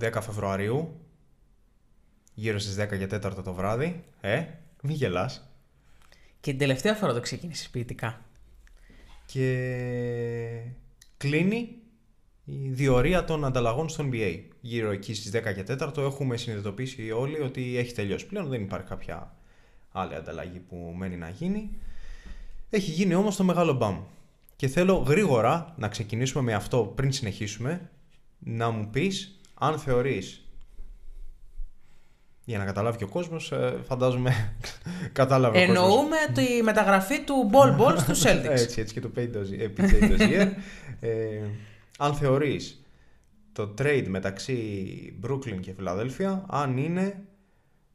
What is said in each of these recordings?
10 Φεβρουαρίου, γύρω στις 10 και 4 το βράδυ. Ε, μη γελάς. Και την τελευταία φορά το ξεκίνησες ποιητικά. Και κλείνει η διορία των ανταλλαγών στο NBA. Γύρω εκεί στις 10 και 4 έχουμε συνειδητοποιήσει όλοι ότι έχει τελειώσει πλέον, δεν υπάρχει κάποια άλλη ανταλλαγή που μένει να γίνει. Έχει γίνει όμως το μεγάλο μπαμ. Και θέλω γρήγορα να ξεκινήσουμε με αυτό πριν συνεχίσουμε, να μου πεις αν θεωρείς για να καταλάβει και ο κόσμος, ε, φαντάζομαι κατάλαβε ο κόσμος. Εννοούμε τη μεταγραφή του Ball Ball στους Celtics. έτσι, έτσι και το PJ Dozier. ε, αν θεωρείς το trade μεταξύ Brooklyn και Φιλαδέλφια, αν είναι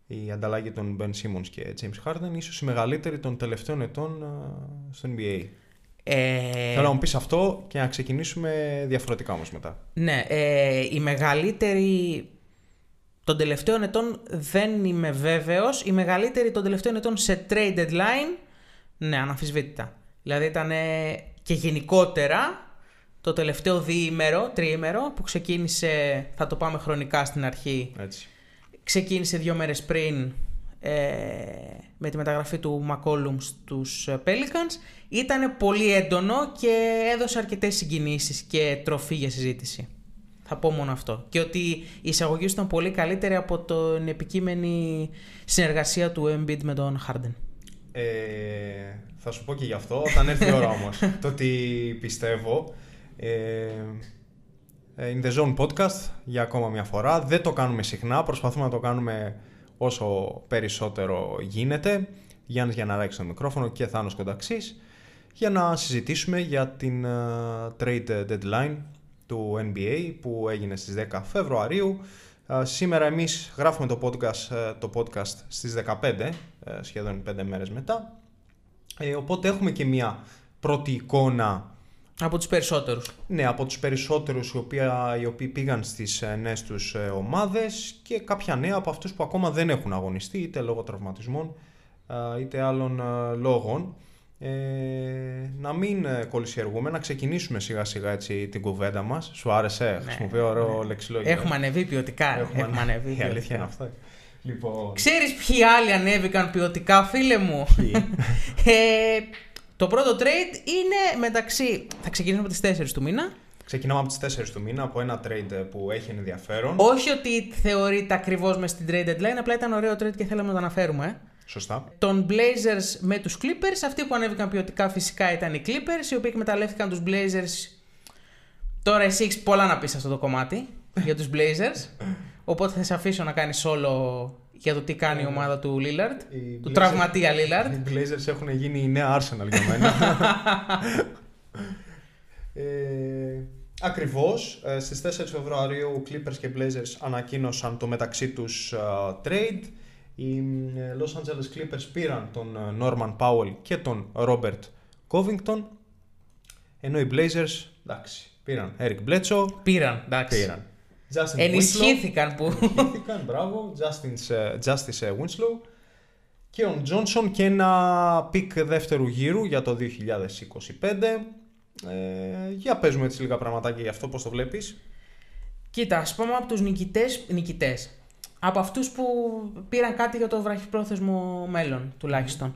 η ανταλλαγή των Ben Simmons και James Harden, ίσως η μεγαλύτερη των τελευταίων ετών ε, στο NBA. Ε... Θέλω να μου πεις αυτό και να ξεκινήσουμε διαφορετικά όμως μετά. Ναι, ε, η μεγαλύτερη των τελευταίων ετών δεν είμαι βέβαιος. Η μεγαλύτερη των τελευταίων ετών σε trade deadline, ναι, αναμφισβήτητα. Δηλαδή ήταν και γενικότερα το τελευταίο διήμερο, τριήμερο που ξεκίνησε, θα το πάμε χρονικά στην αρχή. Έτσι. Ξεκίνησε δύο μέρες πριν ε, με τη μεταγραφή του McCollum στους Pelicans. Ήταν πολύ έντονο και έδωσε αρκετές συγκινήσεις και τροφή για συζήτηση. Θα πω μόνο αυτό. Και ότι η εισαγωγή ήταν πολύ καλύτερη από την επικείμενη συνεργασία του Embiid με τον Harden. Ε, θα σου πω και γι' αυτό, όταν έρθει η ώρα όμως. το ότι πιστεύω. Ε, in the Zone Podcast για ακόμα μια φορά. Δεν το κάνουμε συχνά, προσπαθούμε να το κάνουμε όσο περισσότερο γίνεται. Γιάννης Γιανναράκης στο μικρόφωνο και Θάνος Κονταξής για να συζητήσουμε για την uh, trade deadline του NBA που έγινε στις 10 Φεβρουαρίου. Σήμερα εμείς γράφουμε το podcast, ε, το podcast στις 15, ε, σχεδόν 5 μέρες μετά. Ε, οπότε έχουμε και μια πρώτη εικόνα από τους περισσότερους. Ναι, από τους περισσότερους οι οποίοι, οι οποίοι πήγαν στις νέες τους ομάδες και κάποια νέα από αυτούς που ακόμα δεν έχουν αγωνιστεί είτε λόγω τραυματισμών είτε άλλων λόγων. Ε, να μην ε, κολλησιεργούμε, να ξεκινήσουμε σιγά σιγά έτσι την κουβέντα μας. Σου άρεσε, ναι, χρησιμοποιώ ωραίο ναι. λεξιλόγιο. Έχουμε ανεβεί ποιοτικά. Έχουμε, Έχουμε ανεβεί. Η αλήθεια είναι αυτό. Λοιπόν... Ξέρεις ποιοι άλλοι ανέβηκαν ποιοτικά, φίλε μου; ε, το πρώτο trade είναι μεταξύ. Θα ξεκινήσουμε από τις 4 του μήνα. Ξεκινάμε από τις 4 του μήνα, από ένα trade που έχει ενδιαφέρον. Όχι ότι θεωρείται ακριβώς μες στην trade deadline, απλά ήταν ωραίο trade και θέλαμε να το αναφέρουμε. Σωστά. Των Blazers με τους Clippers. Αυτοί που ανέβηκαν ποιοτικά φυσικά ήταν οι Clippers, οι οποίοι εκμεταλλεύτηκαν τους Blazers. Τώρα εσύ έχεις πολλά να πεις αυτό το κομμάτι για τους Blazers. Οπότε θα σε αφήσω να κάνεις solo για το τι κάνει η ομάδα του Lillard. του τραυματία Lillard. Οι Blazers έχουν γίνει η νέα Arsenal για μένα. ε, ακριβώς, ε, στις 4 Φεβρουαρίου Clippers και Blazers ανακοίνωσαν το μεταξύ τους uh, trade. Οι ε, Los Angeles Clippers πήραν τον ε, Norman Powell και τον Robert Covington. Ενώ οι Blazers, εντάξει, πήραν Eric Bledsoe. Πήραν, εντάξει. Πήραν. Justin Ενισχύθηκαν που... Ενισχύθηκαν, μπράβο. Justin, ε, Justice Winslow. Και ο Johnson και ένα pick δεύτερου γύρου για το 2025. Ε, για παίζουμε έτσι λίγα πραγματάκια για αυτό, πώς το βλέπεις. Κοίτα, ας πούμε από τους νικητές, νικητές από αυτούς που πήραν κάτι για το βραχυπρόθεσμο μέλλον τουλάχιστον.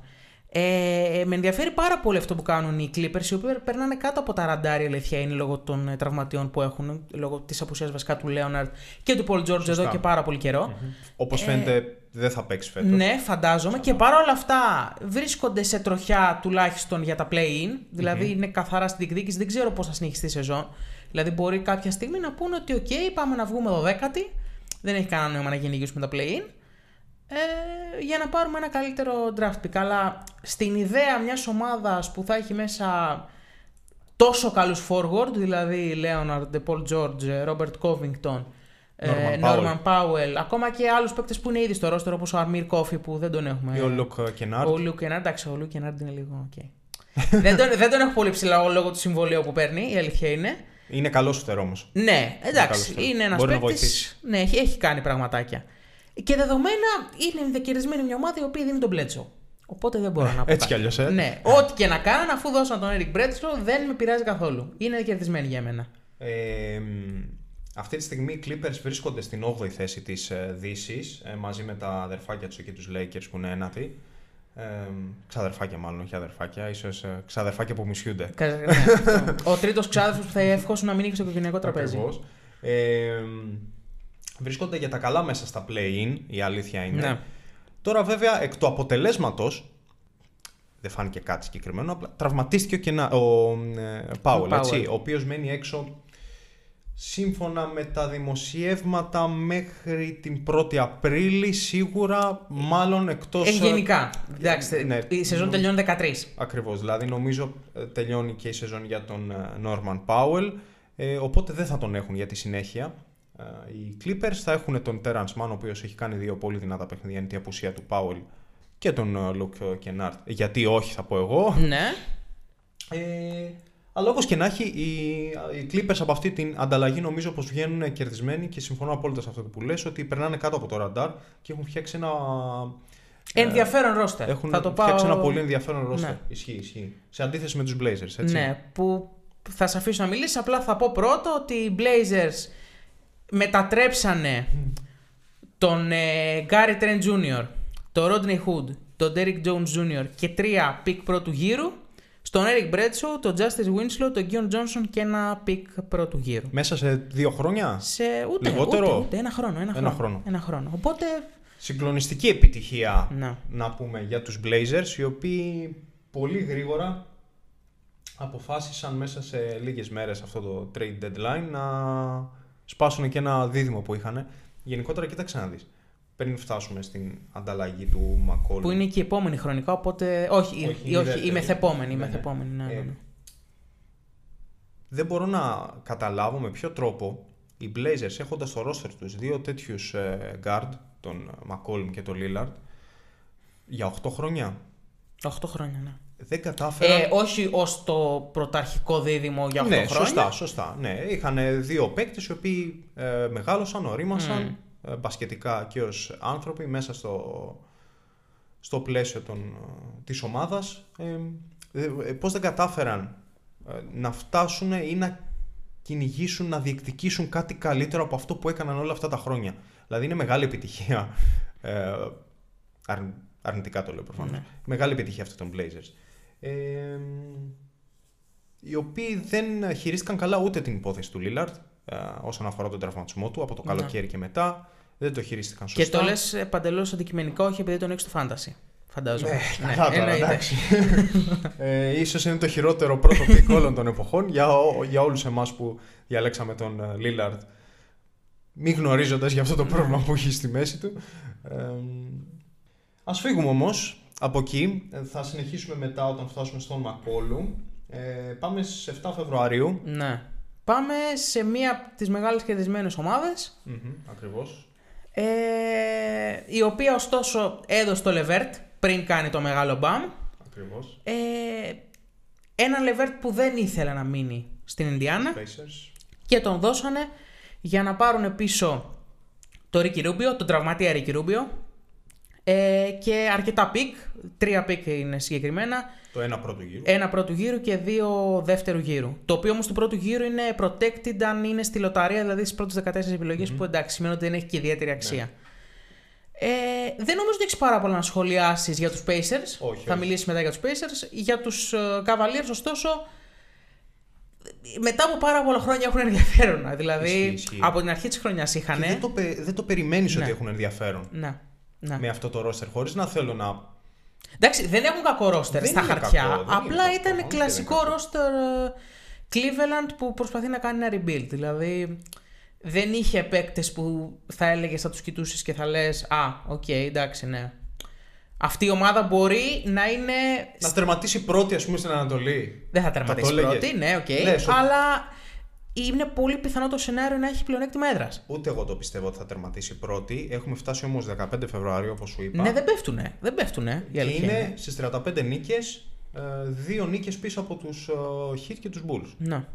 Ε, με ενδιαφέρει πάρα πολύ αυτό που κάνουν οι Clippers, οι οποίοι περνάνε κάτω από τα ραντάρια, αλήθεια είναι, λόγω των ε, τραυματιών που έχουν, λόγω της απουσίας βασικά του Leonard και του Paul George εδώ και πάρα πολύ καιρό. Mm-hmm. Όπως ε, φαίνεται, δεν θα παίξει φέτος. Ναι, φαντάζομαι. Και παρόλα αυτά βρίσκονται σε τροχιά τουλάχιστον για τα play-in. δηλαδη είναι καθαρά στη διεκδίκηση. Δεν ξέρω πώς θα συνεχιστεί η σεζόν. Δηλαδή, μπορεί κάποια στιγμή να πούνε ότι, OK, πάμε να βγούμε 12η δεν έχει κανένα νόημα να κυνηγήσουμε τα play-in. Ε, για να πάρουμε ένα καλύτερο draft pick. Αλλά στην ιδέα μιας ομάδας που θα έχει μέσα τόσο καλούς forward, δηλαδή Leonard, Paul George, Robert Covington, Norman, Norman Powell. ακόμα και άλλους παίκτες που είναι ήδη στο ρόστερ όπως ο Armir Coffey που δεν τον έχουμε. Ή ο Luke Kennard. Ο Luke Kennard, εντάξει, ο Luke Kennard είναι λίγο. Okay. δεν, τον, δεν τον έχω πολύ ψηλά λόγω του συμβολίου που παίρνει, η αλήθεια είναι. Είναι καλός φτερό όμως. Ναι, εντάξει. Είναι, είναι ένας παίκτης. Ναι, έχει, έχει κάνει πραγματάκια. Και δεδομένα είναι διακυρισμένη μια ομάδα η οποία δίνει τον Μπλέτσο. Οπότε δεν μπορώ να πω. Έτσι κι αλλιώς, ε. Ναι, ό,τι και να κάνουν, αφού δώσαν τον Eric Μπρέτσο, δεν με πειράζει καθόλου. Είναι κερδισμένη για μένα. Ε, αυτή τη στιγμή οι Clippers βρίσκονται στην 8η θέση της ε, Δύσης ε, μαζί με τα αδερφάκια τους εκεί τους Lakers που είναι ένατοι. Ε, ξαδερφάκια μάλλον, όχι αδερφάκια, ίσως ε, ξαδερφάκια που μισιούνται. Κα- ναι, αυτό. Ο τρίτος ξάδερφος που θα ευχόσουν να μην είναι στο οικογενειακό τραπέζι. Ακριβώς. Ε, βρίσκονται για τα καλά μέσα στα play-in, η αλήθεια είναι. Ναι. Τώρα βέβαια εκ του αποτελέσματος, δεν φάνηκε κάτι συγκεκριμένο, απλά τραυματίστηκε ο, Κενα, ο ε, Πάουελ, Ο έτσι, Πάουελ. ο οποίος μένει έξω σύμφωνα με τα δημοσιεύματα μέχρι την 1η Απρίλη, σίγουρα μάλλον εκτός... Ε, γενικά. Εντάξει, ναι. η σεζόν τελειώνει 13. Ακριβώς, δηλαδή νομίζω ε, τελειώνει και η σεζόν για τον ε, Norman Powell, ε, οπότε δεν θα τον έχουν για τη συνέχεια. Ε, οι Clippers θα έχουν τον Terrence Mann, ο οποίος έχει κάνει δύο πολύ δυνατά παιχνίδια, είναι η απουσία του Powell και τον ε, Luke Kennard. Γιατί όχι θα πω εγώ. Ναι. Ε, αλλά όπως και να έχει, οι, οι Clippers από αυτή την ανταλλαγή νομίζω πως βγαίνουν κερδισμένοι και συμφωνώ απόλυτα σε αυτό που λες, ότι περνάνε κάτω από το ραντάρ και έχουν φτιάξει ένα... Ενδιαφέρον ρόστερ. Έχουν θα το πάω... φτιάξει ένα πολύ ενδιαφέρον ρόστερ. Ναι. Ισχύει, ισχύει. Σε αντίθεση με τους Blazers, έτσι. Ναι, που θα σε αφήσω να μιλήσεις. Απλά θα πω πρώτο ότι οι Blazers μετατρέψανε τον ε, Gary Trent Jr., τον Rodney Hood, τον Derrick Jones Jr. και τρία pick πρώτου γύρου στον Eric Bledsoe, τον Justise Winslow, τον Keon Johnson και ένα pick πρώτου γύρου. Μέσα σε δύο χρόνια; Σε ούτε, Λιγότερο; ούτε, ούτε, ένα χρόνο. Ένα, Ένα χρόνο. χρόνο. Ένα χρόνο. Οπότε, Συγκλονιστική επιτυχία να. να πούμε για τους Blazers οι οποίοι πολύ γρήγορα αποφάσισαν μέσα σε λίγες μέρες αυτό το trade deadline να σπάσουν και ένα δίδυμο που είχαν. Γενικότερα κοίταξε να δεις. Πριν φτάσουμε στην ανταλλαγή του McCollum. Που είναι και η επόμενη χρονικά, οπότε. Όχι, Όχι, όχι, είναι όχι, δεύτερη. η μεθεπόμενη. Η Ναι, ναι. μεθεπόμενη ναι, ναι, Ε, ναι. Δεν μπορώ να καταλάβω με ποιο τρόπο οι Blazers έχοντας στο roster τους δύο τέτοιους ε, guard, τον McCollum και τον Lillard, για 8 χρόνια. 8 χρόνια, ναι. Δεν κατάφεραν... Ε, όχι ως το πρωταρχικό δίδυμο για 8 ναι, χρόνια. σωστά, σωστά. Ναι, είχαν δύο παίκτες οι οποίοι ε, μεγάλωσαν, ορίμασαν ε, μπασκετικά και ως άνθρωποι μέσα στο, στο πλαίσιο των, ε, της ομάδας. Ε, ε, ε, πώς δεν κατάφεραν ε, να φτάσουν ή να κυνηγήσουν, να διεκδικήσουν κάτι καλύτερο από αυτό που έκαναν όλα αυτά τα χρόνια. Δηλαδή είναι μεγάλη επιτυχία. Ε, αρν- αρνητικά το λέω προφανώς. Ναι. Μεγάλη επιτυχία αυτή των Blazers. Ε, οι οποίοι δεν χειρίστηκαν καλά ούτε την υπόθεση του Λίλαρτ όσον αφορά τον τραυματισμό του από το Ναι. καλοκαίρι και μετά. Δεν το χειρίστηκαν σωστά. Και το λες παντελώς αντικειμενικά, όχι επειδή τον έχεις στο fantasy. Φαντάζομαι. Ναι, καλά τώρα, εννοείται. εντάξει. ε, ίσως είναι το χειρότερο πρώτο pick όλων των εποχών για, ό- για όλους εμάς που διαλέξαμε τον ε, Λίλαρντ μη γνωρίζοντας για αυτό το πρόβλημα που έχει στη μέση του. Ε, ας φύγουμε όμως από εκεί. Ε, Θα συνεχίσουμε μετά όταν φτάσουμε στον Μακόλου. Ε, πάμε στις 7 Φεβρουαρίου. Ναι. Πάμε σε μία από τις μεγάλες κερδισμένες ομάδες. Μμμ, ακριβώς. Ε, η οποία ωστόσο έδωσε το Λεβέρτ πριν κάνει το μεγάλο μπαμ. Ακριβώς. Ε, ένα LeVert που δεν ήθελε να μείνει στην Indiana Pacers. και τον δώσανε για να πάρουν πίσω το Ρίκι Ρούμπιο, τον τραυματία Ρίκι Ρούμπιο ε, και αρκετά pick, τρία pick είναι συγκεκριμένα, Το ένα πρώτο γύρο. ένα πρώτου γύρου και δύο δεύτερου γύρου. Το οποίο όμως του πρώτου γύρου είναι protected αν είναι στη λοταρία, δηλαδή στις πρώτες 14 επιλογές που εντάξει σημαίνει ότι δεν έχει και ιδιαίτερη αξία. Ε, δεν νομίζω ότι έχεις πάρα πολλά να σχολιάσεις για τους Pacers. Όχι, θα όχι. μιλήσεις μετά για τους Pacers. Για τους Cavaliers, ωστόσο, μετά από πάρα πολλά χρόνια έχουν ενδιαφέρον. Δηλαδή, Ισχύει, ισχύει. από την αρχή της χρονιάς είχαν. Και δεν το, πε- δεν το περιμένεις Ναι. ότι έχουν ενδιαφέρον Ναι. ναι. με αυτό το roster χωρίς να θέλω να Εντάξει, δεν έχουν κακό ρόστερ Δεν στα είναι χαρτιά. κακό, δεν είναι απλά κακό, ήταν όχι, δεν κλασικό είναι κακό. ρόστερ ε, Cleveland που προσπαθεί να κάνει ένα rebuild. Δηλαδή, δεν είχε παίκτες που θα έλεγες, θα τους κοιτούσες και θα λες: Α, οκ, εντάξει, ναι. Αυτή η ομάδα μπορεί να είναι. Να τερματίσει πρώτη, ας πούμε, στην Ανατολή. Δεν θα Θα τερματίσει το έλεγες. πρώτη, ναι, οκ. Λες ότι- αλλά είναι πολύ πιθανό το σενάριο να έχει πλεονέκτημα έδρας. Ούτε εγώ το πιστεύω ότι θα τερματίσει πρώτη. Έχουμε φτάσει όμως 15 Φεβρουαρίου, όπως σου είπα. Ναι, δεν πέφτουνε. Δεν πέφτουνε. Η και αλήθεια είναι στις 35 νίκες, δύο νίκες πίσω από τους Heat και τους Bulls. Ναι.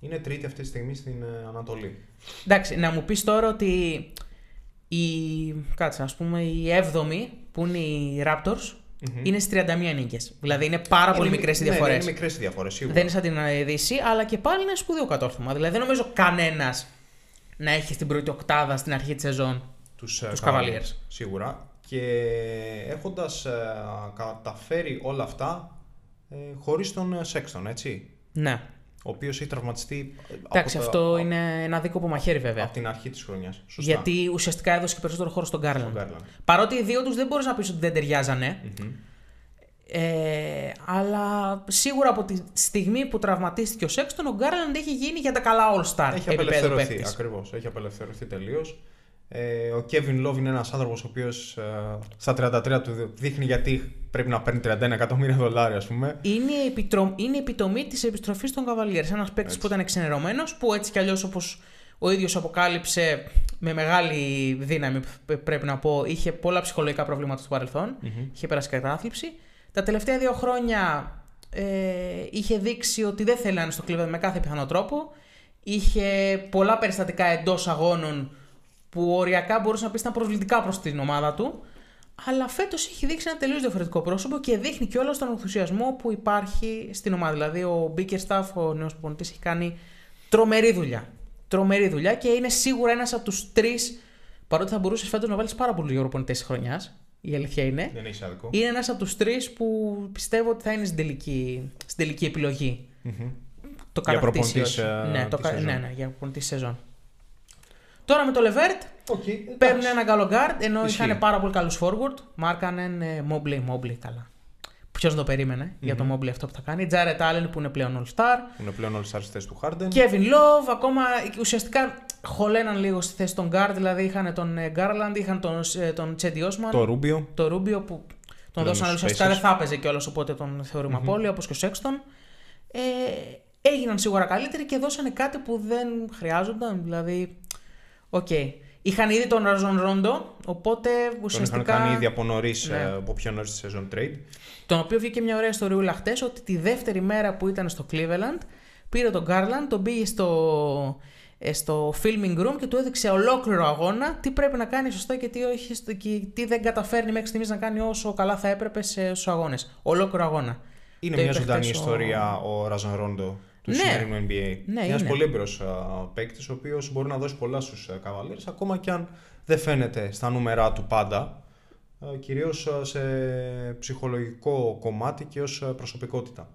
Είναι τρίτη αυτή τη στιγμή στην ε, Ανατολή. Εντάξει, να μου πεις τώρα ότι η, κάτσε, ας πούμε, η 7η που είναι οι Raptors είναι στις 31 νίκες. Δηλαδή είναι πάρα πολύ Είναι- μικρές οι ναι, διαφορές. είναι μικρές οι διαφορές, σίγουρα. δεν είναι σαν την ε, Δύση, αλλά και πάλι είναι σπουδαίο κατόρθωμα. Δηλαδή δεν νομίζω κανένας να έχει στην πρώτη οκτάδα στην αρχή της σεζόν τους, τους ε, Cavaliers. Cavaliers, Σίγουρα. Και έχοντας ε, καταφέρει όλα αυτά ε, χωρίς τον ε, Sexton, έτσι. Ναι. Ο οποίος έχει τραυματιστεί ε, Εντάξει, από, αυτό το- είναι ένα δίκοπο μαχαίρι βέβαια. από την αρχή της χρονιάς. Σωστά. Γιατί ουσιαστικά έδωσε και περισσότερο χώρο στον Garland. Τον Garland. Παρότι οι δύο τους δεν μπορείς να πεις ότι δεν ταιριάζανε. Ε, αλλά σίγουρα από τη στιγμή που τραυματίστηκε ο Σέξτον, ο Γκάρλαντ έχει γίνει για τα καλά All-Star Έχει επίπεδο απελευθερωθεί, παίκτης. ακριβώς. Έχει απελευθερωθεί τελείως. Ε, ο Kevin Love είναι ένας άνθρωπος ο οποίος ε, στα 33 του δείχνει γιατί πρέπει να παίρνει 31 εκατομμύρια δολάρια, ας πούμε. Είναι, η επιτρο... είναι η επιτομή της επιστροφής των Cavaliers. Ένας παίκτης Έτσι. που ήταν εξενερωμένος, που έτσι κι αλλιώς όπως ο ίδιος αποκάλυψε με μεγάλη δύναμη, π- πρέπει να πω, είχε πολλά ψυχολογικά προβλήματα στο παρελθον Είχε περάσει κατάθλιψη. Τα τελευταία δύο χρόνια ε, είχε δείξει ότι δεν θέλει να είναι στο Cleveland με κάθε πιθανό τρόπο. Είχε πολλά περιστατικά εντός αγώνων που οριακά μπορούσε να πεις ήταν προσβλητικά προς την ομάδα του. Αλλά φέτος έχει δείξει ένα τελείως διαφορετικό πρόσωπο και δείχνει και όλο τον ενθουσιασμό που υπάρχει στην ομάδα. Δηλαδή, ο Bickerstaff, ο νέος προπονητής, έχει κάνει τρομερή δουλειά. Τρομερή δουλειά και είναι σίγουρα ένας από τους τρεις. Παρότι θα μπορούσες φέτος να βάλεις πάρα πολλούς προπονητές της χρονιάς. Η αλήθεια είναι. Δεν έχεις άδικο. Είναι ένας από τους τρεις που πιστεύω ότι θα είναι στην τελική, στην τελική επιλογή. Μμμ. Το Για κατακτήσεις. προπονητής, όχι. ε, ναι, το της κα- σεζόν. ναι, ναι, για προπονητής σεζόν. Τώρα με το LeVert OK, παίρνουν εντάξει. ένα καλό guard ενώ Ισχύει. είχαν πάρα πολύ καλούς forward. Markkanen ε, Mobley, Mobley καλά. Ποιος το περίμενε για το Mobley αυτό που θα κάνει. Jared Allen που είναι πλέον All Star. Είναι πλέον όλοι στι θέση του Harden. Kevin Love, ακόμα ουσιαστικά χωλαίναν λίγο στη θέση των guard. Δηλαδή είχαν τον ε, Garland, είχαν τον, ε, τον Cedi Osman, Το Rubio. το Rubio που τον Πλέον δώσαν στους ουσιαστικά Pacers. δεν θα έπαιζε κιόλας οπότε τον θεωρούμε απώλεια όπως και ο Sexton. Ε, έγιναν σίγουρα καλύτεροι και δώσανε κάτι που δεν χρειάζονταν. Δηλαδή, οκ. Είχαν ήδη τον Rajon Rondo, οπότε Τον είχαν ουσιαστικά. κάνει ήδη από νωρίς, Ναι. από πιο νωρίς τη σεζόν trade. Τον οποίο βγήκε μια ωραία ιστοριούλα χτες ότι τη δεύτερη μέρα που ήταν στο Cleveland πήρε τον Garland, τον πήγε στο, ε, στο filming room και του έδειξε ολόκληρο αγώνα τι πρέπει να κάνει σωστά και τι, όχι, στο- και τι δεν καταφέρνει μέχρι στιγμής να κάνει όσο καλά θα έπρεπε σε στους αγώνες. Ολόκληρο αγώνα. Είναι Το μια είπε ζωντανή χθες ο- ιστορία ο Ράζαν Ρόντο του Ναι. σημερινού NBA. Ναι, Ένας είναι. πολύ έμπειρο παίκτης, ο οποίος μπορεί να δώσει πολλά στους Cavaliers, ακόμα και αν δεν φαίνεται στα νούμερά του πάντα. Κυρίως σε ψυχολογικό κομμάτι και ως ε, προσωπικότητα.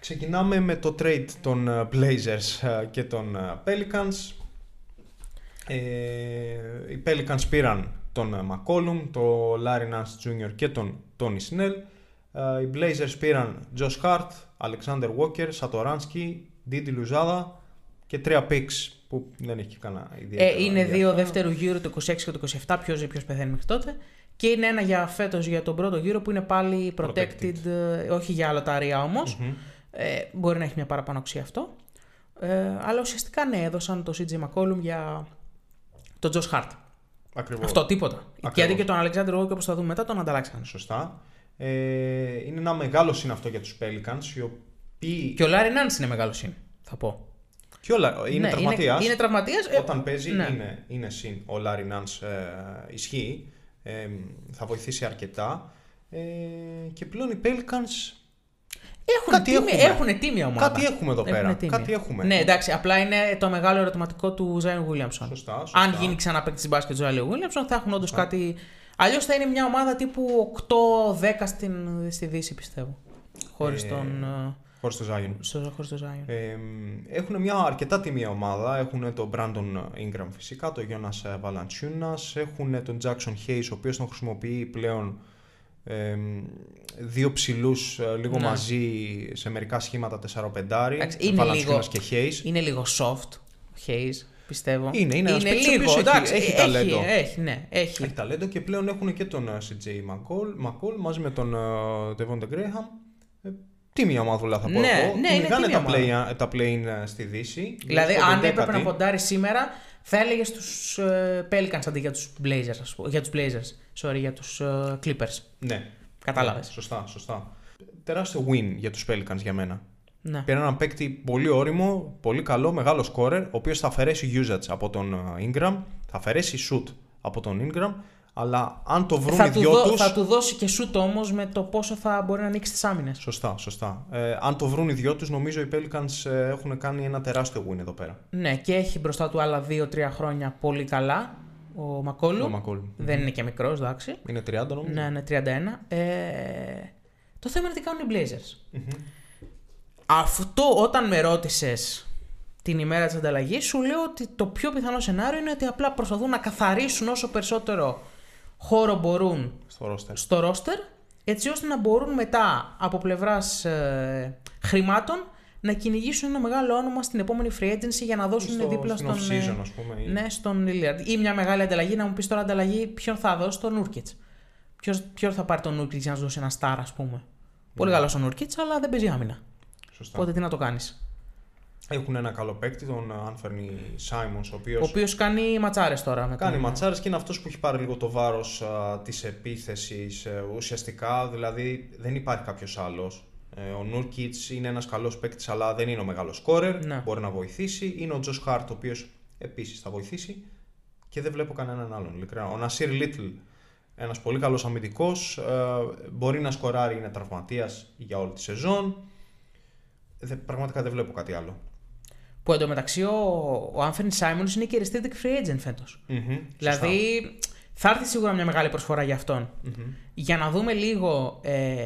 Ξεκινάμε με το trade των ε, Blazers ε, και των ε, Pelicans. Ε, οι Pelicans πήραν τον ε, McCollum, τον Larry Nance Jr. και τον Tony Snell. Ε, Οι Blazers πήραν Josh Hart, Alexander Walker, Satoransky, Didi Luzada και τρία picks που δεν έχει και κανένα ιδιαίτερο. Ε, είναι δύο ενδιαφέρον. δεύτερου γύρου, το 26 και το 27, ποιος ζει, ποιος πεθαίνει μέχρι τότε. Και είναι ένα για φέτος για τον πρώτο γύρο που είναι πάλι protected, Protected. ε, όχι για λοταρία όμως. Μμμ. Ε, μπορεί να έχει μια παραπάνω αξία αυτό. Ε, αλλά ουσιαστικά ναι, έδωσαν το CJ McCollum για τον Josh Hart. Ακριβώς. Αυτό, τίποτα. Ακριβώς. Γιατί και τον Alexander Walker, όπως θα δούμε μετά, τον ανταλλάξαν. Σωστά. Ε, είναι ένα μεγάλο συν αυτό για τους Pelicans, οι οποίοι... Και ο Larry Nance είναι μεγάλο συν, θα πω. Και όλα, είναι Ναι, τραυματίας. Είναι, είναι τραυματίας, ε, Όταν παίζει ναι. είναι, είναι συν. Ο Λάρι Νάνς ε, ισχύει. Ε, θα βοηθήσει αρκετά. Ε, και πλέον οι Pelicans Έχουν, κάτι τίμη, έχουμε. έχουν τίμια ομάδα. Κάτι έχουμε εδώ πέρα. Έχουν τίμια. Κάτι έχουμε. Ναι, εντάξει, απλά είναι το μεγάλο ερωτηματικό του Zion Williamson. Σωστά, σωστά. Αν γίνει ξανά παίκτης μπάσκετ του Zion Williamson, θα έχουν όντως κάτι. Αλλιώς θα είναι μια ομάδα τύπου 8-10 στην, στη Δύση, πιστεύω. Χωρίς Ε, τον. ε, Χωρίς το Zion. στο- Χωρίς τον Zion. Ε, έχουν μια αρκετά τιμή ομάδα. Έχουν τον Brandon Ingram φυσικά, τον Jonas Valanciunas. Έχουν τον Jackson Hayes, ο οποίος τον χρησιμοποιεί πλέον ε, δύο ψηλούς ε, λίγο Ναι. μαζί σε μερικά σχήματα 4-5. Εντάξει, είναι λίγο- και Hayes. Είναι λίγο soft ο Hayes, πιστεύω. Είναι, είναι ένας παίκτης ο λίγο. οποίος έχει- εντάξει, έχει ταλέντο. Έχει, ναι, έχει. Έχει ταλέντο και πλέον έχουν και τον ε, CJ McCall, McCall μαζί με τον ε, Devonta Graham. Ε, τίμια ομάδουλα θα πω Ναι, εγώ. ναι, είναι Κυνηγάνε τίμια τα play, τα play στη Δύση. Δηλαδή, Βρίσκονται αν έπρεπε δέκατοι. να ποντάρει σήμερα, θα έλεγε στους ε, Pelicans αντί για τους Blazers, ας πούμε. Για τους Blazers. Sorry, για τους ε, Clippers. Ναι. Κατάλαβες. Ναι, σωστά, σωστά. Τεράστιο win για τους Pelicans για μένα. Ναι. Πήραν έναν παίκτη πολύ όριμο, πολύ καλό, μεγάλο σκόρερ, ο οποίος θα αφαιρέσει usage από τον ε, Ingram, θα αφαιρέσει shoot από τον Ingram, Αλλά αν το βρουν Θα οι του, δυο δω- τους... θα του δώσει και σούτ όμως με το πόσο θα μπορεί να ανοίξει τις άμυνες. Σωστά, σωστά. Ε, αν το βρουν οι δυο τους, νομίζω οι Pelicans ε, έχουν κάνει ένα τεράστιο win εδώ πέρα. Ναι, και έχει μπροστά του άλλα 2-3 χρόνια πολύ καλά ο Μακόλου. Ο Μακόλου. Δεν είναι και μικρός, εντάξει. Είναι 30 νομίζω. Ναι, ναι, 31. Ε, το θέμα είναι τι κάνουν οι Blazers. Αυτό όταν με ρώτησες την ημέρα της ανταλλαγής, σου λέω ότι το πιο πιθανό σενάριο είναι ότι απλά προσπαθούν να καθαρίσουν όσο περισσότερο χώρο μπορούν Στο roster. στο ρόστερ, έτσι ώστε να μπορούν μετά από πλευράς χρημάτων να κυνηγήσουν ένα μεγάλο όνομα στην επόμενη free agency για να δώσουν Στο- δίπλα στην στον. ε, off-season, ας πούμε, ή- Ναι, στον Lillard. Ή μια μεγάλη ανταλλαγή, να μου πεις τώρα ανταλλαγή, ποιον θα δώσει τον Νούρκιτς. Ποιος θα πάρει τον Νούρκιτς για να σου δώσει ένα star, ας πούμε. Πολύ καλός ο Νούρκιτς, αλλά δεν παίζει άμυνα. Σωστά. Οπότε τι να το κάνεις. Έχουν ένα καλό παίκτη, τον Άνφερνι Σάιμον, ο οποίος Ο οποίος κάνει ματσάρες τώρα. Με κάνει τον... ματσάρες και είναι αυτός που έχει πάρει λίγο το βάρος της επίθεσης ουσιαστικά. Δηλαδή δεν υπάρχει κάποιος άλλος. Ο Νούρκιτ είναι ένας καλός παίκτης, αλλά δεν είναι ο μεγάλος σκόρερ. Ναι. Μπορεί να βοηθήσει. Είναι ο Τζο Χάρτ, ο οποίος επίσης θα βοηθήσει. Και δεν βλέπω κανέναν άλλον. Ειλικρινά. Ο Νασίρ Λίτλ, ένας πολύ καλός αμυντικός, μπορεί να σκοράρει, είναι τραυματίας για όλη τη σεζόν. Δεν- πραγματικά δεν βλέπω κάτι άλλο. Που εντωμεταξύ ο, ο Άμφερν Σάιμον είναι και restricted free agent φέτος. Μμμ, Δηλαδή θα έρθει σίγουρα μια μεγάλη προσφορά για αυτον Μμμ. Για να δούμε λίγο ε,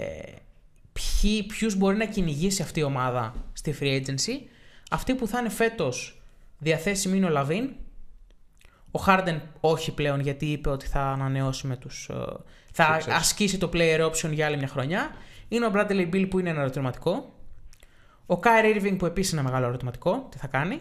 ποιοι, ποιους μπορεί να κυνηγήσει αυτή η ομάδα στη free agency. Αυτή που θα είναι φέτος διαθέσιμη είναι ο Λαβίν. Ο Χάρντεν όχι πλέον γιατί είπε ότι θα ανανεώσει με τους... ε, θα Sixers. ασκήσει το player option για άλλη μια χρονιά. Είναι ο Bradley Bill που είναι ένα ερωτηματικό. Ο Kyrie Irving που επίσης είναι ένα μεγάλο ερωτηματικό. Τι θα κάνει.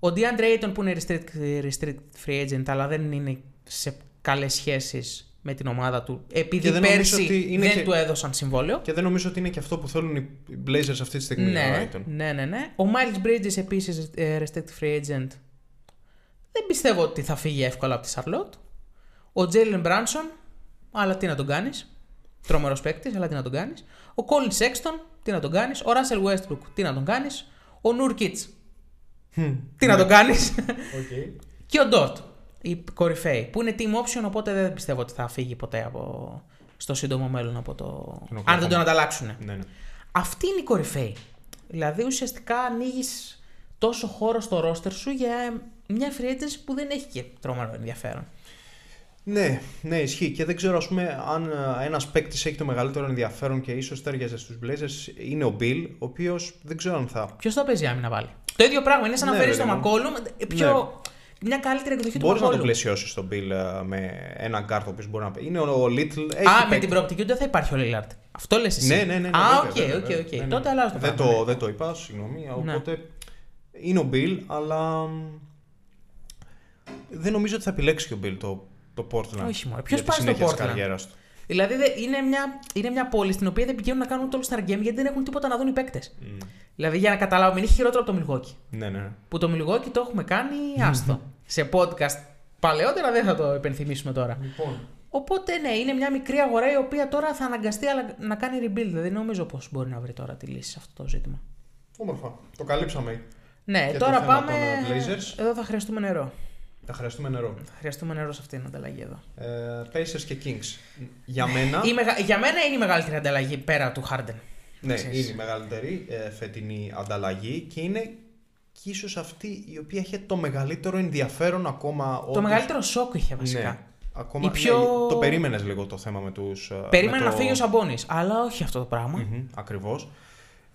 Ο DeAndre Ayton που είναι restricted, restricted free agent αλλά δεν είναι σε καλές σχέσεις με την ομάδα του επειδή Και δεν νομίζω πέρσι ότι είναι δεν και- του έδωσαν συμβόλαιο. Και δεν νομίζω ότι είναι και αυτό που θέλουν οι Blazers αυτή τη στιγμή. ο Ναι, Ayton. ναι, ναι, ναι. Ο Miles Bridges επίσης ε, restricted free agent. Δεν πιστεύω ότι θα φύγει εύκολα από τη Charlotte. Ο Jalen Brunson, αλλά τι να τον κάνεις. Τρομερός παίκτης, αλλά τι να τον κάνεις. Ο Colin Sexton, τι να τον κάνεις. Ο Russell Westbrook, τι να τον κάνεις. Ο Nurkic, τι να τον κάνεις. Οκ. και ο Dort, η κορυφαίοι, που είναι team option, οπότε δεν πιστεύω ότι θα φύγει ποτέ από... στο σύντομο μέλλον από το... Τον Αν δεν τον Oklahoma. ανταλλάξουν. Ναι, ναι. Αυτή είναι η κορυφαίη. Δηλαδή ουσιαστικά ανοίγεις τόσο χώρο στο ρόστερ σου για μια free agency που δεν έχει και τρομερό ενδιαφέρον. Ναι, ναι, ισχύει. Και δεν ξέρω, ας πούμε, αν ένας παίκτης έχει το μεγαλύτερο ενδιαφέρον και ίσως τέριαζε στους Blazers είναι ο Bill, ο οποίος δεν ξέρω αν θα. Ποιος θα παίζει άμυνα βάλει. Το ίδιο πράγμα είναι σαν να Ναι, φέρεις ρε, τον ναι. Μακόλουμ. Πιο... Μια καλύτερη εκδοχή του Μπορείς να τον Μακόλουμ. πλαισιώσεις τον Bill ε, με έναν κάρτο που μπορεί να πει. Είναι ο, ο Little. Έχει Α, με παίκτη. την προοπτική ότι δεν θα υπάρχει ο Λίλαρτ. Αυτό λες εσύ. Ναι, ναι, ναι. ναι, Α, βέβαια, οκ, βέβαια, οκ, βέβαια. οκ. Ναι, ναι. Τότε αλλάζει το δεν πράγμα. το, ναι. δεν το είπα, συγγνώμη. Ναι. Οπότε είναι ο Bill, αλλά μ, δεν νομίζω ότι θα επιλέξει και ο Bill το, το Portland. Όχι, μωρέ. Ποιος για τη πάει στο συνέχεια της Portland? καριέρας του. Δηλαδή δε- είναι μια, είναι μια πόλη στην οποία δεν πηγαίνουν να κάνουν το All Star Game γιατί δεν έχουν τίποτα να δουν οι παίκτες. Μ, Δηλαδή για να καταλάβουμε, είναι χειρότερο από το Milwaukee. Ναι, ναι. Που το Milwaukee το έχουμε κάνει άστο. Σε podcast παλαιότερα δεν θα το υπενθυμίσουμε τώρα. Λοιπόν, Οπότε ναι, είναι μια μικρή αγορά η οποία τώρα θα αναγκαστεί αλλά- να κάνει rebuild. Δεν νομίζω πώ μπορεί να βρει τώρα τη λύση σε αυτό το ζήτημα. όμορφα. Το καλύψαμε. Ναι, Και το τώρα θέμα πάμε. των, ε, Blazers. Εδώ θα χρειαστούμε νερό. Θα χρειαστούμε νερό. Θα χρειαστούμε νερό σε αυτήν την ανταλλαγή εδώ. Ε, Pacers και Kings. Για μένα, Η μεγα- Για μένα είναι η μεγαλύτερη ανταλλαγή πέρα του Harden. ναι, Ξέρεις. είναι η μεγαλύτερη ε, φετινή ανταλλαγή και είναι και ίσως αυτή η οποία έχει το μεγαλύτερο ενδιαφέρον ακόμα. Το όντως. μεγαλύτερο σοκ είχε βασικά. Ναι, ακόμα Η πιο- ναι, το περίμενες λίγο το θέμα με τους... ε, Περίμενα με να το... φύγει ο Σαμπόνι, αλλά όχι αυτό το πράγμα. Μμμ, ακριβώς.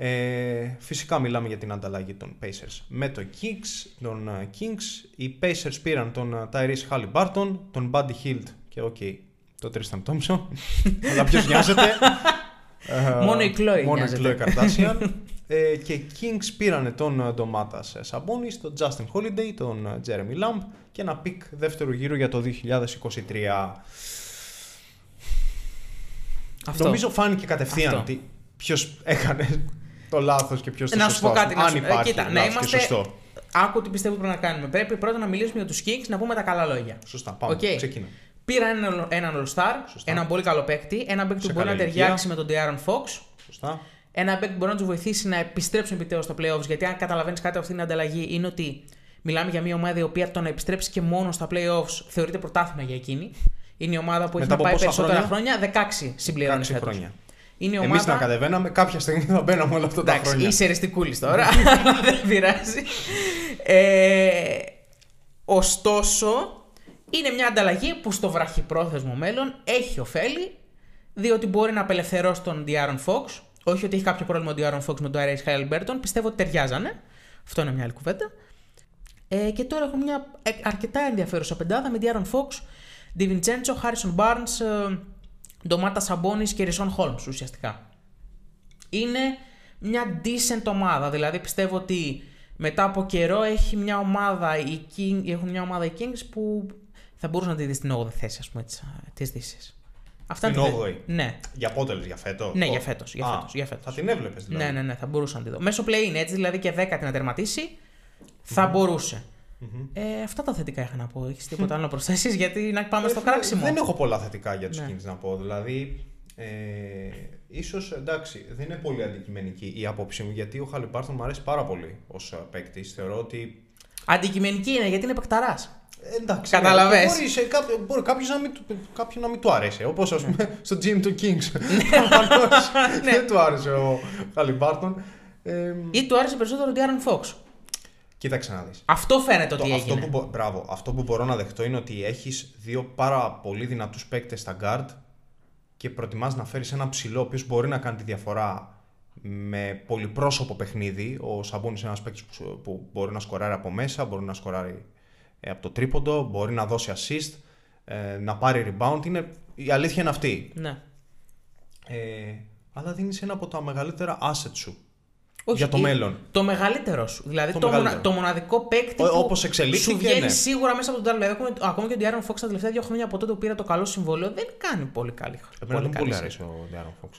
Ε, φυσικά μιλάμε για την ανταλλαγή των Pacers με το Kings, τον ε, Kings. Οι Pacers πήραν τον ε, Tyrese Haliburton, τον Buddy Hield και οκ, τον Tristan Thompson. Αλλά ποιος νοιάζεται; Ε, Μόνο η Khloe Μόνο η νοιάζεται. Khloe Kardashian. ε, και Kings πήραν τον ε, Domantas Sabonis, τον Justin Holiday, τον ε, Jeremy Lamb και ένα pick δεύτερου γύρου για το 2023. Αυτό. Νομίζω φάνηκε κατευθείαν Αυτό. ότι ποιος έκανε το λάθος και ποιος το Να σωστό. σου πω κάτι. Να Αν σου... υπάρχει ε, κοίτα, να λάθος και είμαστε. σωστό. Άκου τι πιστεύω ότι πρέπει να κάνουμε. Πρέπει πρώτα να μιλήσουμε για τους Kings, να πούμε τα καλά λόγια. Σωστά, πάμε. Οκ. Ξεκινά. Πήραν έναν, έναν All-Star, Σωστά. έναν πολύ καλό παίκτη, έναν παίκτη Σε που μπορεί να καλή ταιριάξει με τον De'Aaron Fox, Σωστά. ένα παίκτη που μπορεί να τους βοηθήσει να επιστρέψουν επιτέλους στα playoffs. Γιατί αν καταλαβαίνεις κάτι από αυτήν την ανταλλαγή, είναι ότι μιλάμε για μια ομάδα η οποία το να επιστρέψει και μόνο στα playoffs θεωρείται πρωτάθλημα για εκείνη. Είναι η ομάδα που έχει Μετά να από πάει πόσα περισσότερα χρόνια; χρόνια. 16 συμπληρώνει 16 φέτος. χρόνια. Είναι η Εμείς ομάδα. να κατεβαίναμε, κάποια στιγμή θα μπαίναμε όλα αυτά τα Εντάξει, χρόνια. είσαι εριστικούλη τώρα. Δεν πειράζει. Ε, ωστόσο, είναι μια ανταλλαγή που στο βραχυπρόθεσμο μέλλον έχει ωφέλη, διότι μπορεί να απελευθερώσει τον Diaron Fox. Όχι ότι έχει κάποιο πρόβλημα ο Diaron Fox με τον Ares Halliburton, πιστεύω ότι ταιριάζανε. Αυτό είναι μια άλλη κουβέντα. Ε, και τώρα έχουμε μια ε, αρκετά ενδιαφέρουσα πεντάδα με Diaron Fox, DiVincenzo, Harrison Barnes, ε, Ντομάτα Σαμπόνι και Ρισόν Holmes ουσιαστικά. Είναι μια decent ομάδα. Δηλαδή πιστεύω ότι μετά από καιρό έχει μια ομάδα, οι King, έχουν μια ομάδα οι Kings που θα μπορούσε να τη δεις στην 8η θέση, ας πούμε, της, της Δύσης. Αυτά Στην είναι τα- 8η; Ναι. Για πότε λες, για φέτο; Ναι, για φέτος, για Α, φέτος, για φέτος. Θα την έβλεπες δηλαδή. Ναι, ναι, ναι, θα μπορούσα να τη δω. Μέσω play-in, έτσι δηλαδή και 10 να τερματίσει, θα μπορούσε. Ε, αυτά τα θετικά είχα να πω. Έχεις τίποτα άλλο να προσθέσεις, γιατί να πάμε στο Ε, κράξιμο; Δεν έχω πολλά θετικά για τους Ναι. Kings να πω. Δηλαδή, ε, ίσως εντάξει, δεν είναι πολύ αντικειμενική η άποψή μου γιατί ο Χαλιμπάρτον μου αρέσει πάρα πολύ ως παίκτης. Θεωρώ ότι. Αντικειμενική είναι γιατί είναι παικταράς. ε, Εντάξει, Καταλαβες. Ναι, μπορεί, σε κάποιο, μπορεί κάποιος να μην, του- κάποιον να μην του άρεσε. Όπως ας Ναι. πούμε στο Gym του Kings. Προφανώς δεν του άρεσε ο Χαλιμπάρτον. Ε, Ή του άρεσε περισσότερο ο Diaron Fox. Κοίταξε να δεις. Αυτό φαίνεται Το- ότι αυτό, έγινε. που, μπο- μπράβο, αυτό που μπορώ να δεχτώ είναι ότι έχεις δύο πάρα πολύ δυνατούς παίκτες στα guard και προτιμάς να φέρεις ένα ψηλό ο οποίος μπορεί να κάνει τη διαφορά με πολυπρόσωπο παιχνίδι. Ο Σαμπούνης είναι ένας παίκτης που, που μπορεί να σκοράρει από μέσα, μπορεί να σκοράρει ε, από το τρίποντο, μπορεί να δώσει assist, ε, να πάρει rebound. Είναι, η αλήθεια είναι αυτή. Ναι. Ε, αλλά δίνεις ένα από τα μεγαλύτερα asset σου Όχι, για το ή- μέλλον. Το μεγαλύτερο σου. Δηλαδή Το το, μεγαλύτερο. μονα- το μοναδικό παίκτη. Ο- που όπως εξελίχθηκε, Σου βγαίνει ναι. σίγουρα μέσα από τον τάλο. Δηλαδή, ακόμα- ακόμα και ο Diaron Fox τα τελευταία δύο χρόνια από τότε που πήρε το καλό συμβόλαιο δεν κάνει πολύ καλή Εμένα δεν καλή πολύ σεζόν. αρέσει ο Diaron Fox.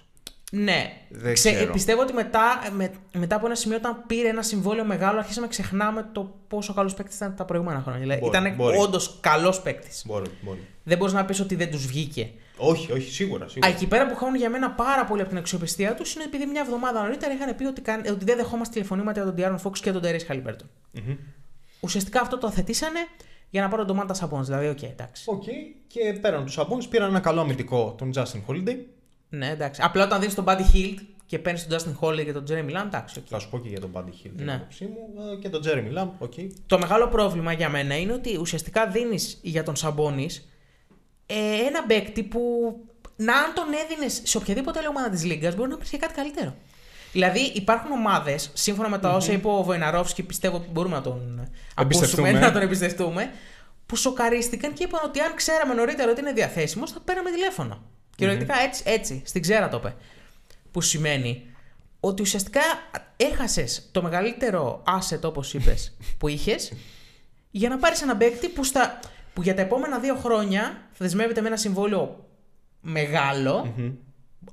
Ναι. Δεν Ξε- ξέρω. πιστεύω ότι μετά, με, μετά από ένα σημείο, όταν πήρε ένα συμβόλαιο μεγάλο, αρχίσαμε να ξεχνάμε το πόσο καλός παίκτης ήταν τα προηγούμενα χρόνια. Δηλαδή, Μπορεί, ήταν μπορεί. όντως καλός παίκτης. Μπορεί, μπορεί. Δεν μπορείς να πεις ότι δεν τους βγήκε. Όχι, όχι, σίγουρα. Α, σίγουρα. εκεί πέρα που χάνουν για μένα πάρα πολύ από την αξιοπιστία τους είναι επειδή μια εβδομάδα νωρίτερα είχαν πει ότι, καν- ότι δεν δεχόμαστε τηλεφωνήματα για τον De'Aaron Fox και τον Tyrese Haliburton. Μμμ. Ουσιαστικά αυτό το αθετήσανε για να πάρουν τον Domantas Sabonis. Δηλαδή, οκ, εντάξει. Οκ, και πέραν του Σαμπόνι πήραν ένα καλό αμυντικό, τον Justin Holiday. Ναι, εντάξει. Απλά όταν δίνεις τον Buddy Hield και παίρνεις τον Justin Holiday και τον Jeremy Lamb, εντάξει. οκ. Θα σου πω και για τον Buddy Hield την Ναι. άποψή μου. ε, Και τον Jeremy Lamb, OK. Το μεγάλο πρόβλημα για μένα είναι ότι ουσιαστικά δίνεις για τον Σαμπόνι ε, ένα παίκτη που να αν τον έδινες σε οποιαδήποτε άλλη ομάδα της Λίγκας μπορεί να βρει και κάτι καλύτερο. Δηλαδή υπάρχουν ομάδες, σύμφωνα με τα όσα είπε ο Βοϊναρόφσκι, πιστεύω ότι μπορούμε να τον Εμπιστευτούμε. ακούσουμε, να τον εμπιστευτούμε, που σοκαρίστηκαν και είπαν ότι αν ξέραμε νωρίτερα ότι είναι διαθέσιμος, θα παίρναμε τηλέφωνο. Κυριολεκτικά έτσι, έτσι, στην ξέρα το είπε. Που σημαίνει ότι ουσιαστικά έχασες το μεγαλύτερο asset, όπως είπες, που είχες, για να πάρεις ένα παίκτη που, στα, που για τα επόμενα δύο χρόνια θα δεσμεύεται με ένα συμβόλαιο μεγάλο,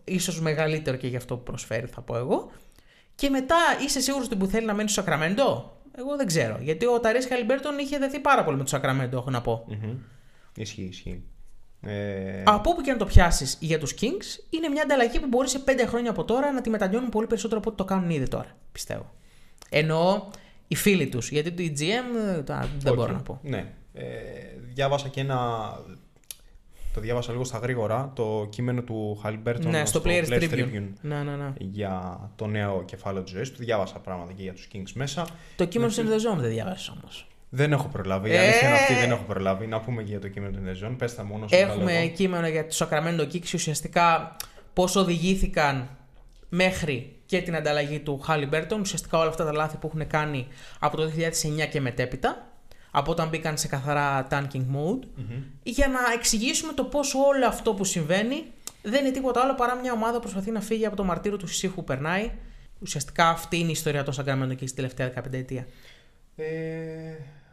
ίσως μεγαλύτερο και για αυτό που προσφέρει, θα πω εγώ. Και μετά είσαι σίγουρος ότι που θέλει να μένει στο Σακραμέντο; Εγώ δεν ξέρω. Γιατί ο Ταρή Χαλιμπέρτον είχε δεθεί πάρα πολύ με το Σακραμέντο, έχω να πω. Μμμ. Ισχύει, ισχύει. Ε, Από όπου και να το πιάσεις για τους Kings, είναι μια ανταλλαγή που μπορείς σε πέντε χρόνια από τώρα να τη μετανιώνουν πολύ περισσότερο από ό,τι το κάνουν ήδη τώρα, πιστεύω. Εννοώ οι φίλοι τους. Γιατί το EGM ε, τα- δεν οκ. μπορώ να πω. Ναι. Ε, διάβασα και ένα. Το διάβασα λίγο στα γρήγορα. Το κείμενο του Halliburton Ναι, στο Players Tribune. Ναι, ναι, ναι. για το νέο κεφάλαιο της ζωής του. Διάβασα πράγματα και για τους Kings μέσα. Το κείμενο του The Zone δεν διάβασες όμως. Δεν έχω προλάβει. Η Ε! αλήθεια είναι αυτή, δεν έχω προλάβει. Να πούμε και για το κείμενο του Inderzone. Πες τα μόνο σου. τα Έχουμε λέγω. κείμενο για το Sacramento Kings ουσιαστικά πώς οδηγήθηκαν μέχρι και την ανταλλαγή του Halliburton. Ουσιαστικά όλα αυτά τα λάθη που έχουν κάνει από το 2009 και μετέπειτα. Από όταν μπήκαν σε καθαρά tanking mode. Για να εξηγήσουμε το πώς όλο αυτό που συμβαίνει δεν είναι τίποτα άλλο παρά μια ομάδα που προσπαθεί να φύγει από το μαρτύριο του Σισίχου που περνάει. Ουσιαστικά αυτή είναι η ιστορία των Sacramento Kings τη τελευταία 15 ετία. Ε,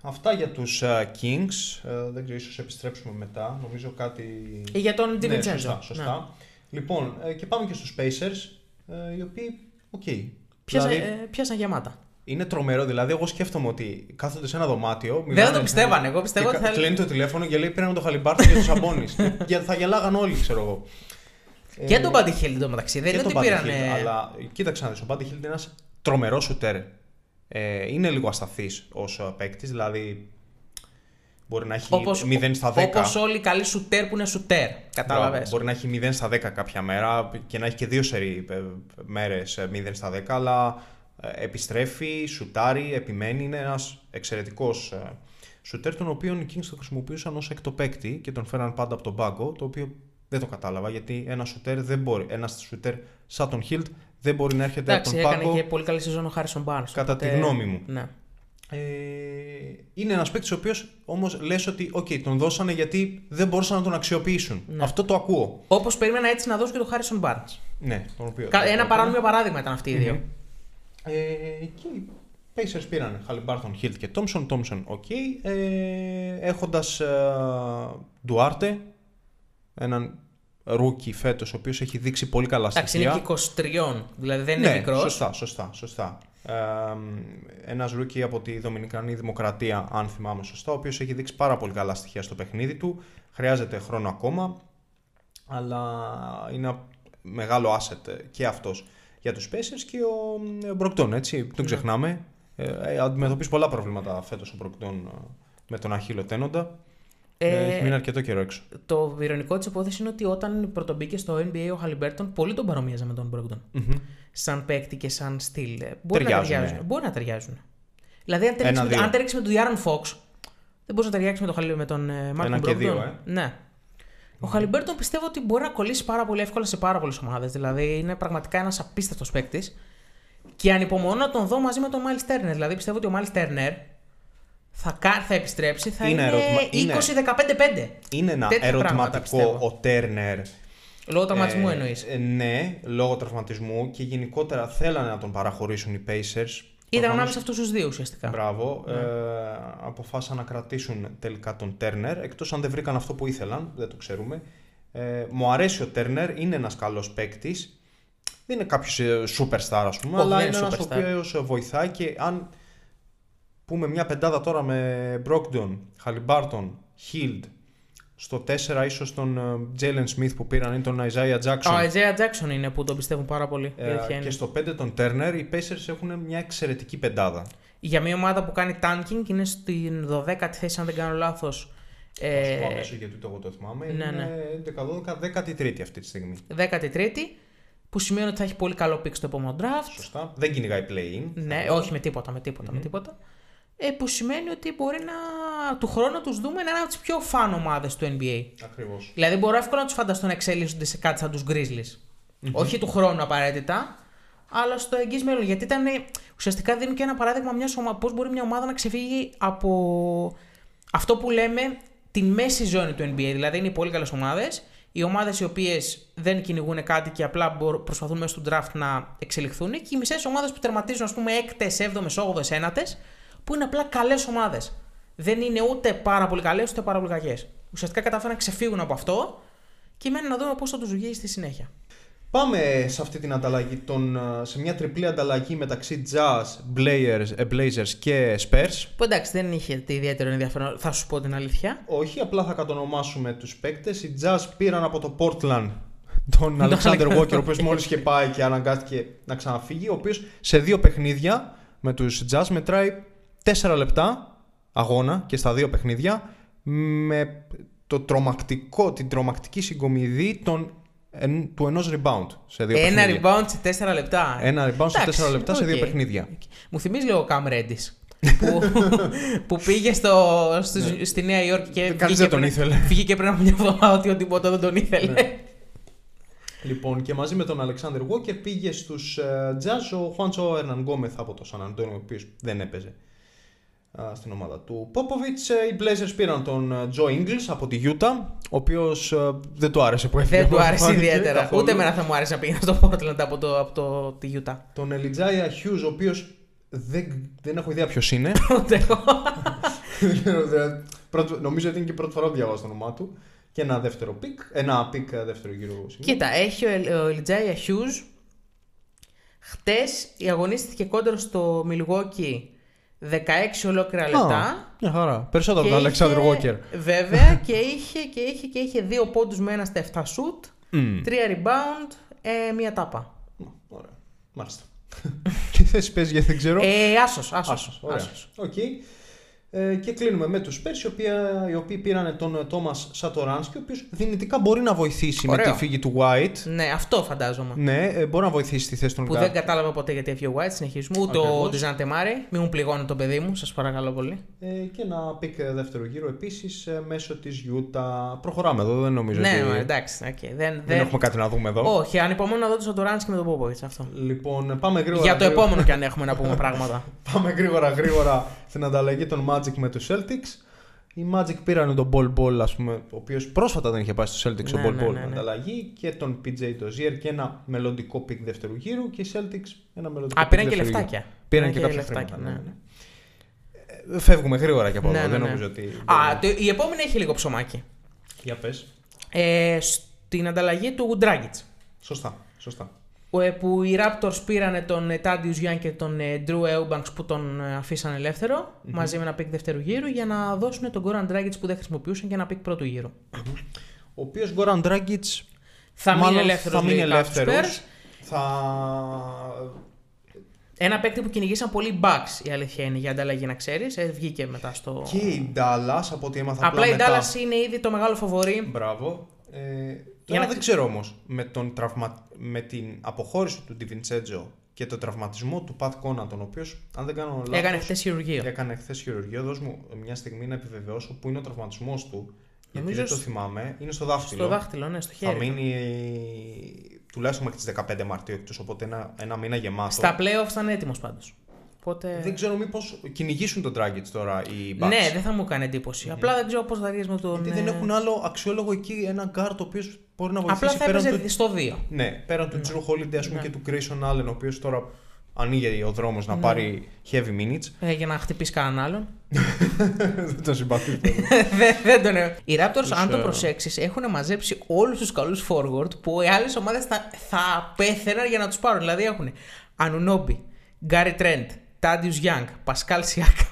αυτά για τους ε, Kings. Ε, δεν ξέρω, ίσως επιστρέψουμε μετά. Νομίζω κάτι... Ε, για τον Ναι, DiVincenzo. σωστά, σωστά. Λοιπόν, ε, και πάμε και στους Pacers, ε, οι οποίοι, οκ. Πιάσα, Δηλαδή, ε, πιάσαν γεμάτα. Είναι τρομερό. Δηλαδή, εγώ σκέφτομαι ότι κάθονται σε ένα δωμάτιο. Δεν θα μιλάνε- το πιστεύανε. Εγώ πιστεύω και ότι θα. Κλείνει το τηλέφωνο και λέει πήραμε το χαλιμπάρτο και τους Σαμπόνι. και θα γελάγαν όλοι, ξέρω εγώ. Και τον Buddy Hield το μεταξύ. Δεν και είναι τον ότι Buddy πήραν. Hield, αλλά κοίταξε να δεις, ο Buddy Hield είναι ένας τρομερός σουτέρ. Ε, είναι λίγο ασταθής ως παίκτης, δηλαδή Μπορεί να έχει Όπως, 0 στα 10. όπως όλοι οι καλοί σουτέρ που είναι σουτέρ. Μπράβο, Κατάλαβες. Μπορεί να έχει 0 στα 10 κάποια μέρα και να έχει και δύο σερί ε, μέρες ε, 0 στα 10, αλλά ε, επιστρέφει, σουτάρει, επιμένει. Είναι ένας εξαιρετικός ε, σουτέρ, τον οποίο οι Kings το χρησιμοποιούσαν ως εκτοπέκτη και τον φέραν πάντα από τον πάγκο, το οποίο δεν το κατάλαβα, γιατί ένα σουτέρ, δεν μπορεί, ένας σουτέρ σαν τον Hilt δεν μπορεί να έρχεται Εντάξει, από τον έκανε πάγκο. και πολύ καλή σεζόν ο Χάρισον Barnes. Κατά τη οπότε- γνώμη μου. Ναι. Ε, είναι ένας παίκτης ο οποίος όμως λες ότι okay, τον δώσανε γιατί δεν μπορούσαν να τον αξιοποιήσουν. Ναι. Αυτό το ακούω. Όπως περίμενα έτσι να δώσω και το Harrison Barnes. Ναι, τον οποίο. Κα- Ένα παράνομο παράδειγμα ήταν αυτοί οι δύο. Ε, και οι Pacers πήραν Haliburton, Hield και Thompson. Thompson, OK. Ε, Έχοντας Duarte, έναν rookie φέτος, ο οποίος έχει δείξει πολύ καλά Εντάξει, στοιχεία. είναι και 23, δηλαδή δεν είναι ναι, μικρός. Σωστά, σωστά, σωστά. Ε, ένας rookie από τη Δομινικανή Δημοκρατία, αν θυμάμαι σωστά, ο οποίος έχει δείξει πάρα πολύ καλά στοιχεία στο παιχνίδι του. Χρειάζεται χρόνο ακόμα, αλλά είναι ένα μεγάλο asset και αυτός για τους Pacers και ο ε, Brogdon, έτσι, Ναι. τον ξεχνάμε. Ε, ε, αντιμετωπίζει πολλά προβλήματα φέτος ο Brogdon ε, με τον Αχίλλειο Τένοντα. Ε, Ε, έχει μείνει αρκετό καιρό έξω. Το ειρωνικό της υπόθεση είναι ότι όταν πρωτομπήκε στο NBA ο Χαλιμπέρτον, πολύ τον παρομοίαζε με τον Brogdon. Μμμ. Σαν παίκτη και σαν στυλ. Ε, Μπορεί να Ταιριάζουν, ταιριάζουν. ναι. Μπορεί να ταιριάζουν. Δηλαδή, αν τρέξει με, Ένα-δύο. αν τρέξεις με τον De'Aaron Fox, δεν μπορείς να ταιριάξεις με τον, Hali- με τον ε, Malcolm Ένα και δύο, Brogdon. ε. Ναι. Ο Χαλιμπέρτον πιστεύω ότι μπορεί να κολλήσει πάρα πολύ εύκολα σε πάρα πολλές ομάδες. Δηλαδή είναι πραγματικά ένας απίστευτος παίκτης. Και ανυπομονώ να τον δω μαζί με τον Myles Turner. Δηλαδή πιστεύω ότι ο Myles Turner θα, κα- θα επιστρέψει, θα Είναι είναι, ερώτημα. Είναι- 20-15-5. Είναι ένα Τέτοια πράγματα ερωτηματικό πιστεύω. ο Turner Λόγω τραυματισμού Ε, εννοείς. ε, ναι, λόγω τραυματισμού και γενικότερα θέλανε να τον παραχωρήσουν οι Pacers. Ήταν Προφανώς- ανάμεσα σε αυτούς τους δύο ουσιαστικά. Μπράβο. Ναι. Ε, αποφάσισαν να κρατήσουν τελικά τον Τέρνερ, εκτός αν δεν βρήκαν αυτό που ήθελαν, δεν το ξέρουμε. Ε, μου αρέσει ο Τέρνερ, είναι ένας καλός παίκτης. Δεν είναι κάποιος ε, superstar ας πούμε, Όχι, αλλά δεν είναι είναι ένας ο superstar. οποίος βοηθάει και αν πούμε μια πεντάδα τώρα με Brogdon, Χαλιμπάρτον, Hild, στο 4 ίσως τον Jalen Smith που πήραν ή τον Isaiah Jackson. Ο Isaiah Jackson είναι που τον πιστεύουν πάρα πολύ. η Ε, αλήθεια και είναι. στο 5 τον Turner, οι Pacers έχουν μια εξαιρετική πεντάδα. Για μια ομάδα που κάνει tanking είναι στην 12η θέση, αν δεν κάνω λάθος. Θα σου πω αμέσως γιατί το εγώ το θυμάμαι. ναι, είναι 11-12, 13η αυτή τη στιγμή. 13η, που σημαίνει ότι θα έχει πολύ καλό pick στο επόμενο draft. Σωστά. Δεν κυνηγάει play-in. Ναι, όχι με τίποτα, με τίποτα, με τίποτα. Ε, που σημαίνει ότι μπορεί να του χρόνου τους δούμε να είναι από τις πιο φαν ομάδες του NBA. Ακριβώς. Δηλαδή μπορώ εύκολα να τους φανταστώ να εξελίσσονται σε κάτι σαν τους Grizzlies. Όχι του χρόνου απαραίτητα, αλλά στο εγγύς μέλλον. Γιατί ήταν, ουσιαστικά δίνουν και ένα παράδειγμα μιας ομάδα. Πώς μπορεί μια ομάδα να ξεφύγει από αυτό που λέμε την μέση ζώνη του NBA. Δηλαδή είναι οι πολύ καλές ομάδες. Οι ομάδες οι οποίες δεν κυνηγούν κάτι και απλά μπορούν- προσπαθούν μέσω του draft να εξελιχθούν. Και οι μισές ομάδες που τερματίζουν, ας πούμε, 6, 7, 8, 9, που είναι απλά καλές ομάδες. Δεν είναι ούτε πάρα πολύ καλές ούτε πάρα πολύ κακές. Ουσιαστικά καταφέρουν να ξεφύγουν από αυτό και μένει να δούμε πώς θα τους βγει στη συνέχεια. Πάμε σε αυτή την ανταλλαγή, των, ε, σε μια τριπλή ανταλλαγή μεταξύ Jazz, Blazers, ε, Blazers και Spurs. Που εντάξει δεν είχε ιδιαίτερο ενδιαφέρον, θα σου πω την αλήθεια. Όχι, απλά θα κατονομάσουμε τους παίκτες. Οι Jazz πήραν από το Portland τον Alexander Alexander Walker, ο οποίος μόλις είχε πάει και αναγκάστηκε να ξαναφύγει, ο οποίος σε δύο παιχνίδια με τους Jazz μετράει 4 λεπτά αγώνα και στα δύο παιχνίδια με το τρομακτικό, την τρομακτική συγκομιδή των, εν- του ενός rebound σε δύο Ένα παιχνίδια. rebound σε 4 λεπτά. Ένα rebound σε Εντάξει, 4 λεπτά σε δύο οκ. παιχνίδια. Μου θυμίζει λίγο ο Cam Reddish. που, που πήγε στο, στο- στη Νέα Υόρκη και Κανείς βγήκε δεν τον πριν- ήθελε. Βγήκε πριν από μια εβδομάδα ότι ο τίποτα δεν τον ήθελε. Ναι. Λοιπόν, και μαζί με τον Alexander Walker πήγε στους ε, Jazz ο Juancho Hernangomez από το San Antonio, ο οποίος δεν έπαιζε α, στην ομάδα του Popovich. Ε, Οι Blazers πήραν τον ε, Joe Ingles από τη Utah, ο οποίος ε, δεν του άρεσε που έφυγε. δεν του από άρεσε φάνηκε ιδιαίτερα. καθόλου. Ούτε εμένα θα μου άρεσε να πήγαινα στο Portland από, το, από το, τη Utah. Τον Elijah Hughes, ο οποίος δεν, δεν έχω ιδέα ποιος είναι. Ούτε εγώ. Δεν ξέρω, δηλαδή, πρώτη- νομίζω ότι είναι και η πρώτη φορά που διαβάζω το όνομά του. Και ένα δεύτερο pick, ένα pick ε, δεύτερο γύρο σημείο. Κοίτα, έχει ο, Ελ- ο Elijah Hughes. Χτες αγωνίστηκε κόντρα στο Milwaukee 16 ολόκληρα λεπτά. Α, μια χαρά. Περισσότερο Και από τον Alexander είχε- Walker. Βέβαια και είχε, και είχε, και είχε δύο πόντους με ένα στα 7 σουτ, Μμ. τρία ριμπάουντ, ε, μία τάπα. Μ, Ωραία. Μάλιστα. Τι θέση παίζει γιατί δεν ξέρω; Ε, άσος, άσος. Άσος, ωραία. άσος. Οκ. Ε, και κλείνουμε με τους Spurs, οι, οποίοι, οι οποίοι πήραν τον Τόμας Σατοράνσκι, ο οποίος δυνητικά μπορεί να βοηθήσει Ωραίο. με τη φυγή του White. Ναι, αυτό φαντάζομαι. Ναι, ε, μπορεί να βοηθήσει στη θέση των Που guard. δεν κατάλαβα ποτέ γιατί έφυγε ο White. Συνεχίζουμε. Ούτε ο Ακριβώς. Dejounte Murray. Μην μου πληγώνει το παιδί μου, σας παρακαλώ πολύ. Ε, και ένα pick ε, δεύτερο γύρο επίσης μέσω της Utah. Προχωράμε εδώ, δεν νομίζω Ναι, ότι. μα, εντάξει. οκ. Δεν, Δεν δεν... έχουμε κάτι να δούμε εδώ. Όχι, ανυπομονώ να δω το Σαντοράνσκι με τον Πόποβιτς αυτό. Λοιπόν, πάμε γρήγορα. Για το γρήγορα. επόμενο κι αν έχουμε να πούμε πράγματα. Πάμε γρήγορα γρήγορα στην ανταλλαγή των Magic με τους Celtics. Οι Magic πήραν τον Bol Bol, ας πούμε, ο οποίος πρόσφατα δεν είχε πάει στους Celtics ο Ναι, Bol ναι, Bol ναι, ναι. ανταλλαγή και τον PJ Dozier και ένα μελλοντικό pick δεύτερου γύρου και οι Celtics ένα μελλοντικό Α, pick πήραν και δεύτερου λεφτάκια. γύρου. Πήραν και κάποια λεφτάκια, χρήματα. Ναι, ναι. ναι. Ε, Φεύγουμε γρήγορα και από Ναι, εδώ, ναι, δεν ναι. νομίζω ότι... Α, το, η επόμενη έχει λίγο ψωμάκι. Για πες. Ε, στην ανταλλαγή του Dragic. Σωστά, σωστά. Ο- ε, Που οι Raptors πήραν τον ε, Thaddeus Young και τον ε, Drew Eubanks που τον ε, αφήσαν ελεύθερο, μαζί με ένα pick δεύτερου γύρου για να δώσουν τον Goran Dragic που δεν χρησιμοποιούσαν και ένα pick πρώτου γύρου. Ο οποίος Goran Dragic Θα μείνει μάλλον ελεύθερος, θα μείνει λογικά, στους ελεύθερος. Spurs. Θα... Ένα παίκτη που κυνηγήσαν πολύ Bucks η αλήθεια είναι για ανταλλαγή να ξέρεις. Ε, βγήκε μετά στο. Και η Dallas, από ό,τι έμαθα Απλά η μετά... Dallas είναι ήδη το μεγάλο φαβορή. Μπράβο. Ε, Για τώρα να- δεν ξέρω όμως με, τον τραυμα... με την αποχώρηση του Ντιβιντσέτζο και τον τραυματισμό του Πατ Κόνατον, ο οποίος, αν δεν κάνω λάθος. Έκανε χθες χειρουργείο. Έκανε χθες χειρουργείο. Δώσ' μου μια στιγμή να επιβεβαιώσω που είναι ο τραυματισμός του. Γιατί Νομίζω δεν το σ- θυμάμαι. Είναι στο δάχτυλο. Στο δάχτυλο, ναι, στο Θα χέρι. μείνει τουλάχιστον μέχρι τις 15 Μαρτίου εκτός, οπότε ένα, ένα μήνα γεμάτο. Στα playoffs ήταν έτοιμος πάντως. Οπότε... Δεν ξέρω μήπως κυνηγήσουν τον Dragic τώρα οι Bucks. Ναι, δεν θα μου κάνει εντύπωση. Απλά δεν ξέρω πώς θα βγει με τον. Γιατί ε, δεν έχουν άλλο αξιόλογο εκεί ένα γκάρτ ο οποίος μπορεί να βοηθήσει Απλά θα πέραν έπαιζε του στο 2. Ναι, πέραν του Jrue Holiday ας πούμε, και του Grayson Allen, ο οποίος τώρα ανοίγει ο δρόμος να πάρει heavy minutes. Ε, για να χτυπήσει κανέναν άλλον. Δεν τον συμπαθεί. δεν, δεν τον ε- Οι Raptors, Τους, αν το ε, προσέξεις, έχουν μαζέψει όλους τους καλούς forward που οι άλλες ομάδες θα, θα πέθαιναν για να τους πάρουν. Δηλαδή έχουν Ανουνόμπι, Γκάρι Τρέντ, Τάντιου Young, Πασκάλ Σιάκα.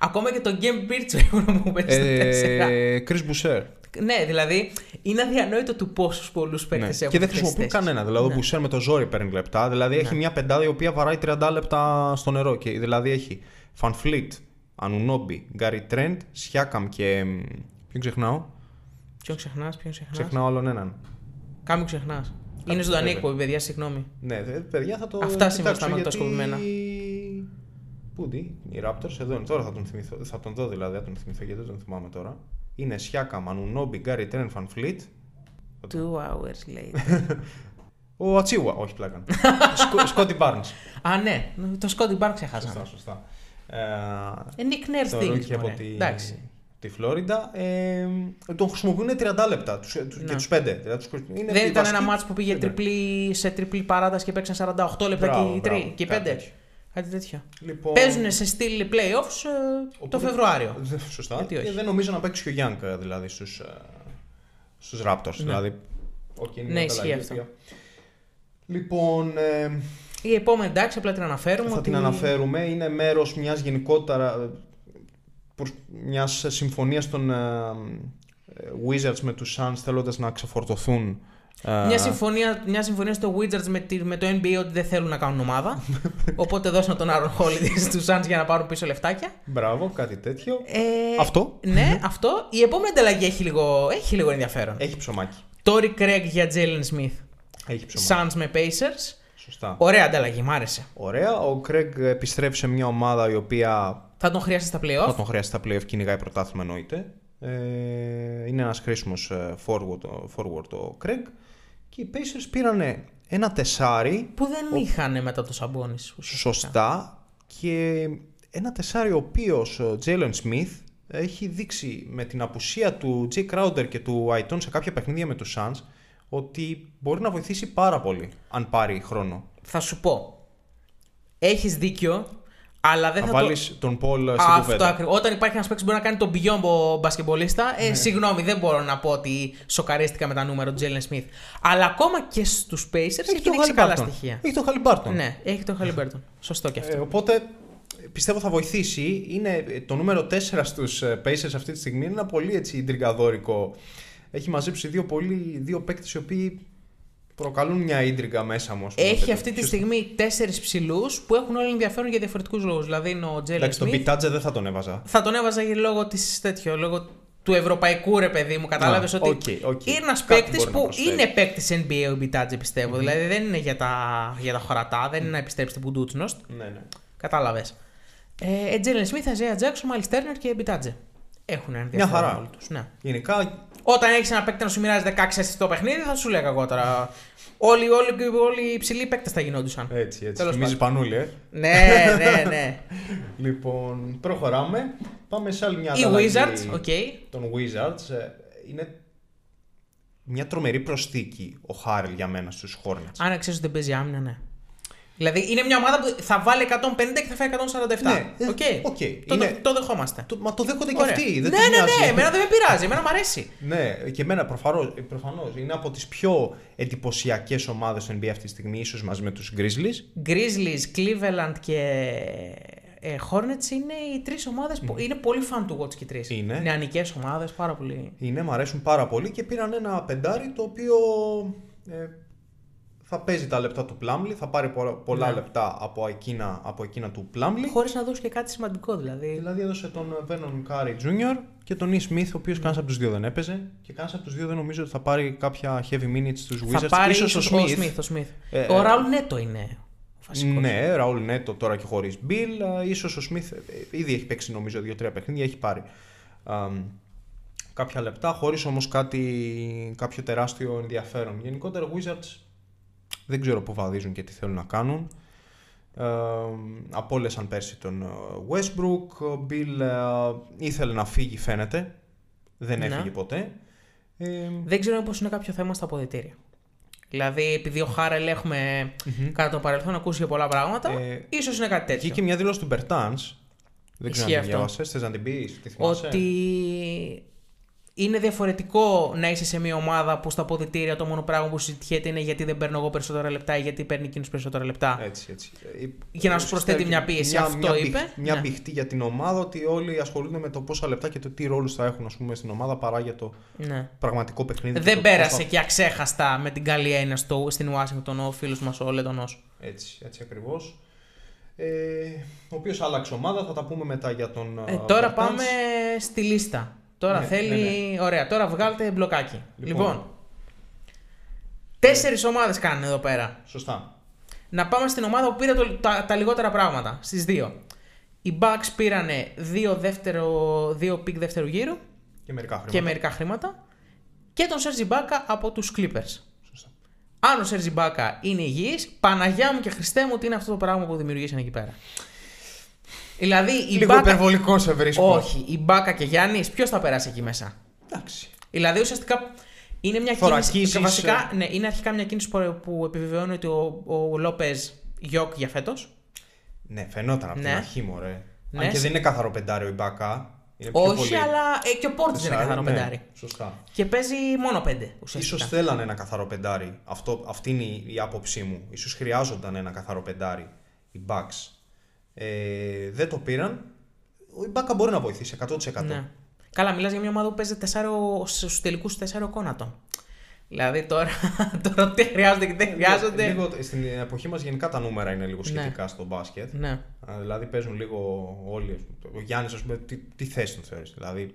Ακόμα και τον Γκέμ Μπίρτσο έχουν να μου πέσει στο 4. ε, Chris Boucher. Ναι, δηλαδή είναι αδιανόητο του πόσους πολλούς παίκτες Ναι. έχουν. Και δεν αυτές τις χρησιμοποιούν θέσεις. κανένα. Δηλαδή, ο Ναι. Boucher με το ζόρι παίρνει λεπτά. Δηλαδή, έχει μια πεντάδα η οποία βαράει 30 λεπτά στο νερό. Και, δηλαδή, έχει Fan Fleet, Ανουνόμπι, Γκάρι Τρέντ, Σιάκαμ και. μ, Ποιον ξεχνάω; Ποιον ξεχνάς, ποιον ξεχνάς; Ξεχνάω άλλον έναν. Κάμιο ξεχνάς. Είναι ζωντανή βέβαια. εκπομπή, παιδιά, συγγνώμη. Ναι, δε- παιδιά θα το. Αυτά σήμερα κοιτάξω, στα γιατί- μαγνητοσκοπημένα. Πού είναι, οι Raptors, εδώ είναι. Τώρα θα τον, θυμηθώ, θα τον δω δηλαδή, θα τον θυμηθώ γιατί δεν τον θυμάμαι τώρα. Είναι Σιάκα, Μανουνόμπι, Γκάρι Τρέν, Φαν Φλίτ. Two hours later. Ο Ατσίουα, όχι πλάκα. Σκότι Μπάρνς. Α, ναι, το Σκόντι Μπάρ ξεχάσαμε. Σωστά, σωστά. Ε, Nick Nurse Το things, ρούκι από μωρέ. τη, Εντάξει. τη Φλόριντα. Ε, τον χρησιμοποιούν 30 λεπτά τους, τους, και Ναι. τους 5. Δηλαδή, τους, είναι Δεν η ήταν βασική- ένα μάτς που πήγε Ναι. τριπλή, σε τριπλή παράταση και παίξαν 48 λεπτά Μπράβο, και οι μπράβο, τρει- και οι κάτι 5. Τέτοιο. Κάτι τέτοιο. Λοιπόν, Παίζουν σε στυλ playoffs ε, το Οπότε- Φεβρουάριο. Δε- Σωστά. Γιατί όχι. Και δεν νομίζω να παίξει και ο Γιάνκ δηλαδή στους, ε, στους Raptors. Δηλαδή, okay, είναι Ναι, μια ισχύει ανταλλαγή, αυτό. η οποία- Λοιπόν, ε, Η επόμενη εντάξει, απλά την αναφέρουμε. θα ότι... την αναφέρουμε. Είναι μέρος μιας γενικότερα ε, προς- μιας συμφωνίας των ε, ε, Wizards με τους Suns θέλοντας να ξεφορτωθούν ε, Μια συμφωνία, μια συμφωνία στο Wizards με, τη- με το NBA ότι δεν θέλουν να κάνουν ομάδα. Οπότε δώσαν τον Aaron Holiday στους Suns για να πάρουν πίσω λεφτάκια. Μπράβο, κάτι τέτοιο. Ε, Αυτό. Ναι, αυτό. Η επόμενη ανταλλαγή έχει λίγο, έχει λίγο ενδιαφέρον. Έχει ψωμάκι. Τόρι Craig για Jalen Smith. Έχει ψωμάκι. Suns με Pacers. Σωστά. Ωραία ανταλλαγή, μ' άρεσε. Ωραία. Ο Craig επιστρέφει σε μια ομάδα η οποία Θα τον χρειαστεί στα Θα playoff. τον χρειαστεί στα playoff, κυνηγάει πρωτάθλημα εννοείται. Ε, είναι ένας χρήσιμος ε, forward, ο- forward ο Craig. Και οι Pacers πήρανε ένα τεσάρι, Που δεν είχαν μετά το Σαμπόνις. σωστά, και ένα τεσάρι ο οποίος ο Jalen Smith έχει δείξει με την απουσία του Jay Crowder και του Aiton σε κάποια παιχνίδια με τους Suns ότι μπορεί να βοηθήσει πάρα πολύ αν πάρει χρόνο. Θα σου πω. Έχεις δίκιο, αλλά δεν Θα θα, βάλεις τον Paul στην Αυτό κουβέντα. ακριβώς. Όταν υπάρχει ένας παίκτης που μπορεί να κάνει τον Beyond μπασκεμπολίστα, Ναι. ε, συγγνώμη, δεν μπορώ να πω ότι σοκαρίστηκα με τα νούμερα του Jalen Smith. Αλλά ακόμα και στους Pacers έχει, τον δείξει καλά Halliburton. στοιχεία. Έχει τον Halliburton. Ναι, έχει τον Halliburton. Σωστό και αυτό. Ε, οπότε πιστεύω θα βοηθήσει. Είναι ε, το νούμερο 4 στους ε, Pacers αυτή τη στιγμή. Είναι ένα πολύ έτσι τριγκαδόρικο. Έχει μαζέψει δύο, πολύ, δύο παίκτες οι οποίοι προκαλούν μια ίντριγκα μέσα μου. ας πούμε, Έχει τέτοιο. αυτή τη Ποιος- στιγμή τέσσερις ψηλούς που έχουν όλοι ενδιαφέρον για διαφορετικούς λόγους. Δηλαδή είναι ο Jalen Εντάξει, τον Smith. Μπιτάτζε δεν θα τον έβαζα. Θα τον έβαζα για λόγω της, τέτοιο, λόγω του ευρωπαϊκού ρε παιδί μου. Κατάλαβες Α, ότι οκ, οκ. είναι ένας Κάτι παίκτης μπορεί να που προσφέρει. είναι παίκτης NBA ο Μπιτάτζε, πιστεύω. Δηλαδή δεν είναι για τα, για τα χωρατά, δεν είναι να επιστρέψει την Μπουντούτσνοστ. Ναι, ναι. Κατάλαβες. Ε, Jalen Smith, Isaiah Jackson, Myles Turner και Μπιτάτζε. Έχουν ενδιαφέρον χαρά. όλοι τους, Ναι. Γενικά Όταν έχεις ένα παίκτη να σου μοιράζει 16 ασίστ στο παιχνίδι, θα σου λέγα εγώ τώρα. Όλοι, όλοι, όλοι οι υψηλοί παίκτες θα γινόντουσαν. έτσι, έτσι. Τέλος Θυμίζεις πανούλη, ε; ναι, ναι, ναι. Λοιπόν, προχωράμε. Πάμε σε άλλη μια Οι ανταλλαγή Wizards, οκ. των Wizards. Ε, Είναι μια τρομερή προσθήκη ο Χάρελ για μένα στους Hornets. Αν ξέρεις ότι δεν παίζει άμυνα, ναι. Δηλαδή είναι μια ομάδα που θα βάλει 150 και θα φάει 147. Ναι, ε, Οκ. οκ. Το, Είναι- το δεχόμαστε. Το- μα το δέχονται και Ωραία. αυτοί. Δεν ναι, τους ναι, νοιάζει. ναι, εμένα δεν με πειράζει, εμένα μου αρέσει. Ναι, και εμένα προφανώς, προφανώς είναι από τις πιο εντυπωσιακές ομάδες του NBA αυτή τη στιγμή, ίσως μαζί με τους Grizzlies. Grizzlies, Cleveland και ε, Hornets είναι οι τρεις ομάδες που είναι πολύ fun to watch και οι τρεις. Είναι. Νεανικές ομάδες, πάρα πολύ. Είναι, μου αρέσουν πάρα πολύ και πήραν ένα πεντάρι το οποίο ε, θα παίζει τα λεπτά του Plumlee, θα πάρει πολλά, πολλά Ναι. λεπτά από εκείνα, από εκείνα του Plumlee. Χωρίς να δώσει και κάτι σημαντικό δηλαδή. Δηλαδή έδωσε τον Vernon Curry Jr. και τον E. Smith, ο οποίος κανένας από τους δύο δεν έπαιζε. Και κανένας από τους δύο δεν νομίζω ότι θα πάρει κάποια heavy minutes στους Wizards. θα πάρει ίσως ίσως ο ο Smith. Smith. Ο, Smith. Ε, ο ε, Raul Νέτο είναι ο βασικός. Ναι, Ραούλ Νέτο τώρα και χωρίς Bill. ε, ίσως ο Smith ε, ήδη έχει παίξει νομίζω δύο-τρία παιχνίδια, έχει πάρει α, κάποια λεπτά, χωρίς όμως κάτι, κάποιο τεράστιο ενδιαφέρον. Γενικότερα Wizards δεν ξέρω πού βαδίζουν και τι θέλουν να κάνουν. Ε, απόλυσαν πέρσι τον ε, Westbrook, ο Bill ε, ήθελε να φύγει φαίνεται, δεν Ναι. έφυγε ποτέ. Ε, Δεν ξέρω πώς είναι κάποιο θέμα στα αποδητήρια. Δηλαδή, επειδή ο Χάρελ έχουμε κατά το παρελθόν ακούσει για πολλά πράγματα, Ε, ίσως είναι κάτι τέτοιο. Βγήκε μια δήλωση του Μπερτάνς, δεν ξέρω Ισχύει αν την αυτό. διάβασες, θες να την πεις, τη θυμάσαι; Ότι είναι διαφορετικό να είσαι σε μια ομάδα που στα αποδητήρια το μόνο πράγμα που συζητιέται είναι γιατί δεν παίρνω εγώ περισσότερα λεπτά ή γιατί παίρνει εκείνος περισσότερα λεπτά. Έτσι, έτσι. Ε, Για να σου προσθέτει μια πίεση. Αυτό μια, είπε. πηχ- Μια Ναι. πηχτή για την ομάδα ότι όλοι ασχολούνται με το πόσα λεπτά και το τι ρόλους θα έχουν ας πούμε, στην ομάδα παρά για το Ναι. πραγματικό παιχνίδι. και Δεν το πώς πέρασε θα- και αξέχαστα με την καλή έννοια στο, στην Ουάσιγκτον ο φίλος μας ο Λετωνό. Έτσι, έτσι ακριβώς. Ε, ο οποίος άλλαξε ομάδα, θα τα πούμε μετά για τον. Ε, ε, τώρα Bertans. πάμε στη λίστα. Τώρα Ναι, θέλει. ναι, Ωραία, τώρα βγάλτε μπλοκάκι. Λοιπόν. Λοιπόν. Τέσσερις ομάδες κάνουν εδώ πέρα. Σωστά. Να πάμε στην ομάδα που πήρε το- τα, τα λιγότερα πράγματα. Στις δύο. Οι Bucks πήρανε δύο, δεύτερο, δύο pick δεύτερου γύρου Και μερικά χρήματα. και μερικά χρήματα. Και τον Σερζ Ιμπάκα από τους Clippers. Σωστά. Αν ο Σερζ Ιμπάκα είναι υγιής, Παναγιά μου και Χριστέ μου, τι είναι αυτό το πράγμα που δημιουργήσαν εκεί πέρα. Δηλαδή, η Λίγο Μπάκα... υπερβολικός σε βρίσκω. Όχι, Ιμπάκα και Γιάννης, ποιος θα περάσει εκεί μέσα; Εντάξει. Δηλαδή ουσιαστικά είναι μια Θωρακίσεις, κίνηση. Και βασικά, ε. ναι, είναι αρχικά μια κίνηση που, που επιβεβαιώνει ότι ο, ο Λόπες γιοκ για φέτος. Ναι, φαινόταν από Ναι. την αρχή μου, ρε. Ναι, Αν και σε- δεν είναι καθαρό πεντάριο η Μπακά. Είναι πιο Όχι, πολύ αλλά ε, και ο Πόρτη δεν είναι τεσσάρι, καθαρό ναι, πεντάρι. Σωστά. Και παίζει μόνο πέντε ουσιαστικά. Ίσως θέλανε ένα καθαρό πεντάρι. Αυτό, αυτή είναι η, η άποψή μου. Ίσως χρειάζονταν ένα καθαρό πεντάρι οι Bucks. Ε, δεν το πήραν. Ο Ibaka μπορεί να βοηθήσει 100%. Ναι. Καλά, μιλάς για μια ομάδα που παίζει στους τελικούς τεσσάρων κόνατων. Δηλαδή τώρα, τώρα τι χρειάζονται και δεν χρειάζονται. Ε, Λίγο, στην εποχή μας γενικά τα νούμερα είναι λίγο σχετικά στο μπάσκετ. Ναι. Α, Δηλαδή παίζουν λίγο όλοι. Ο Γιάννης, ας πούμε, τι, τι θέση τον θεωρείς. Δηλαδή,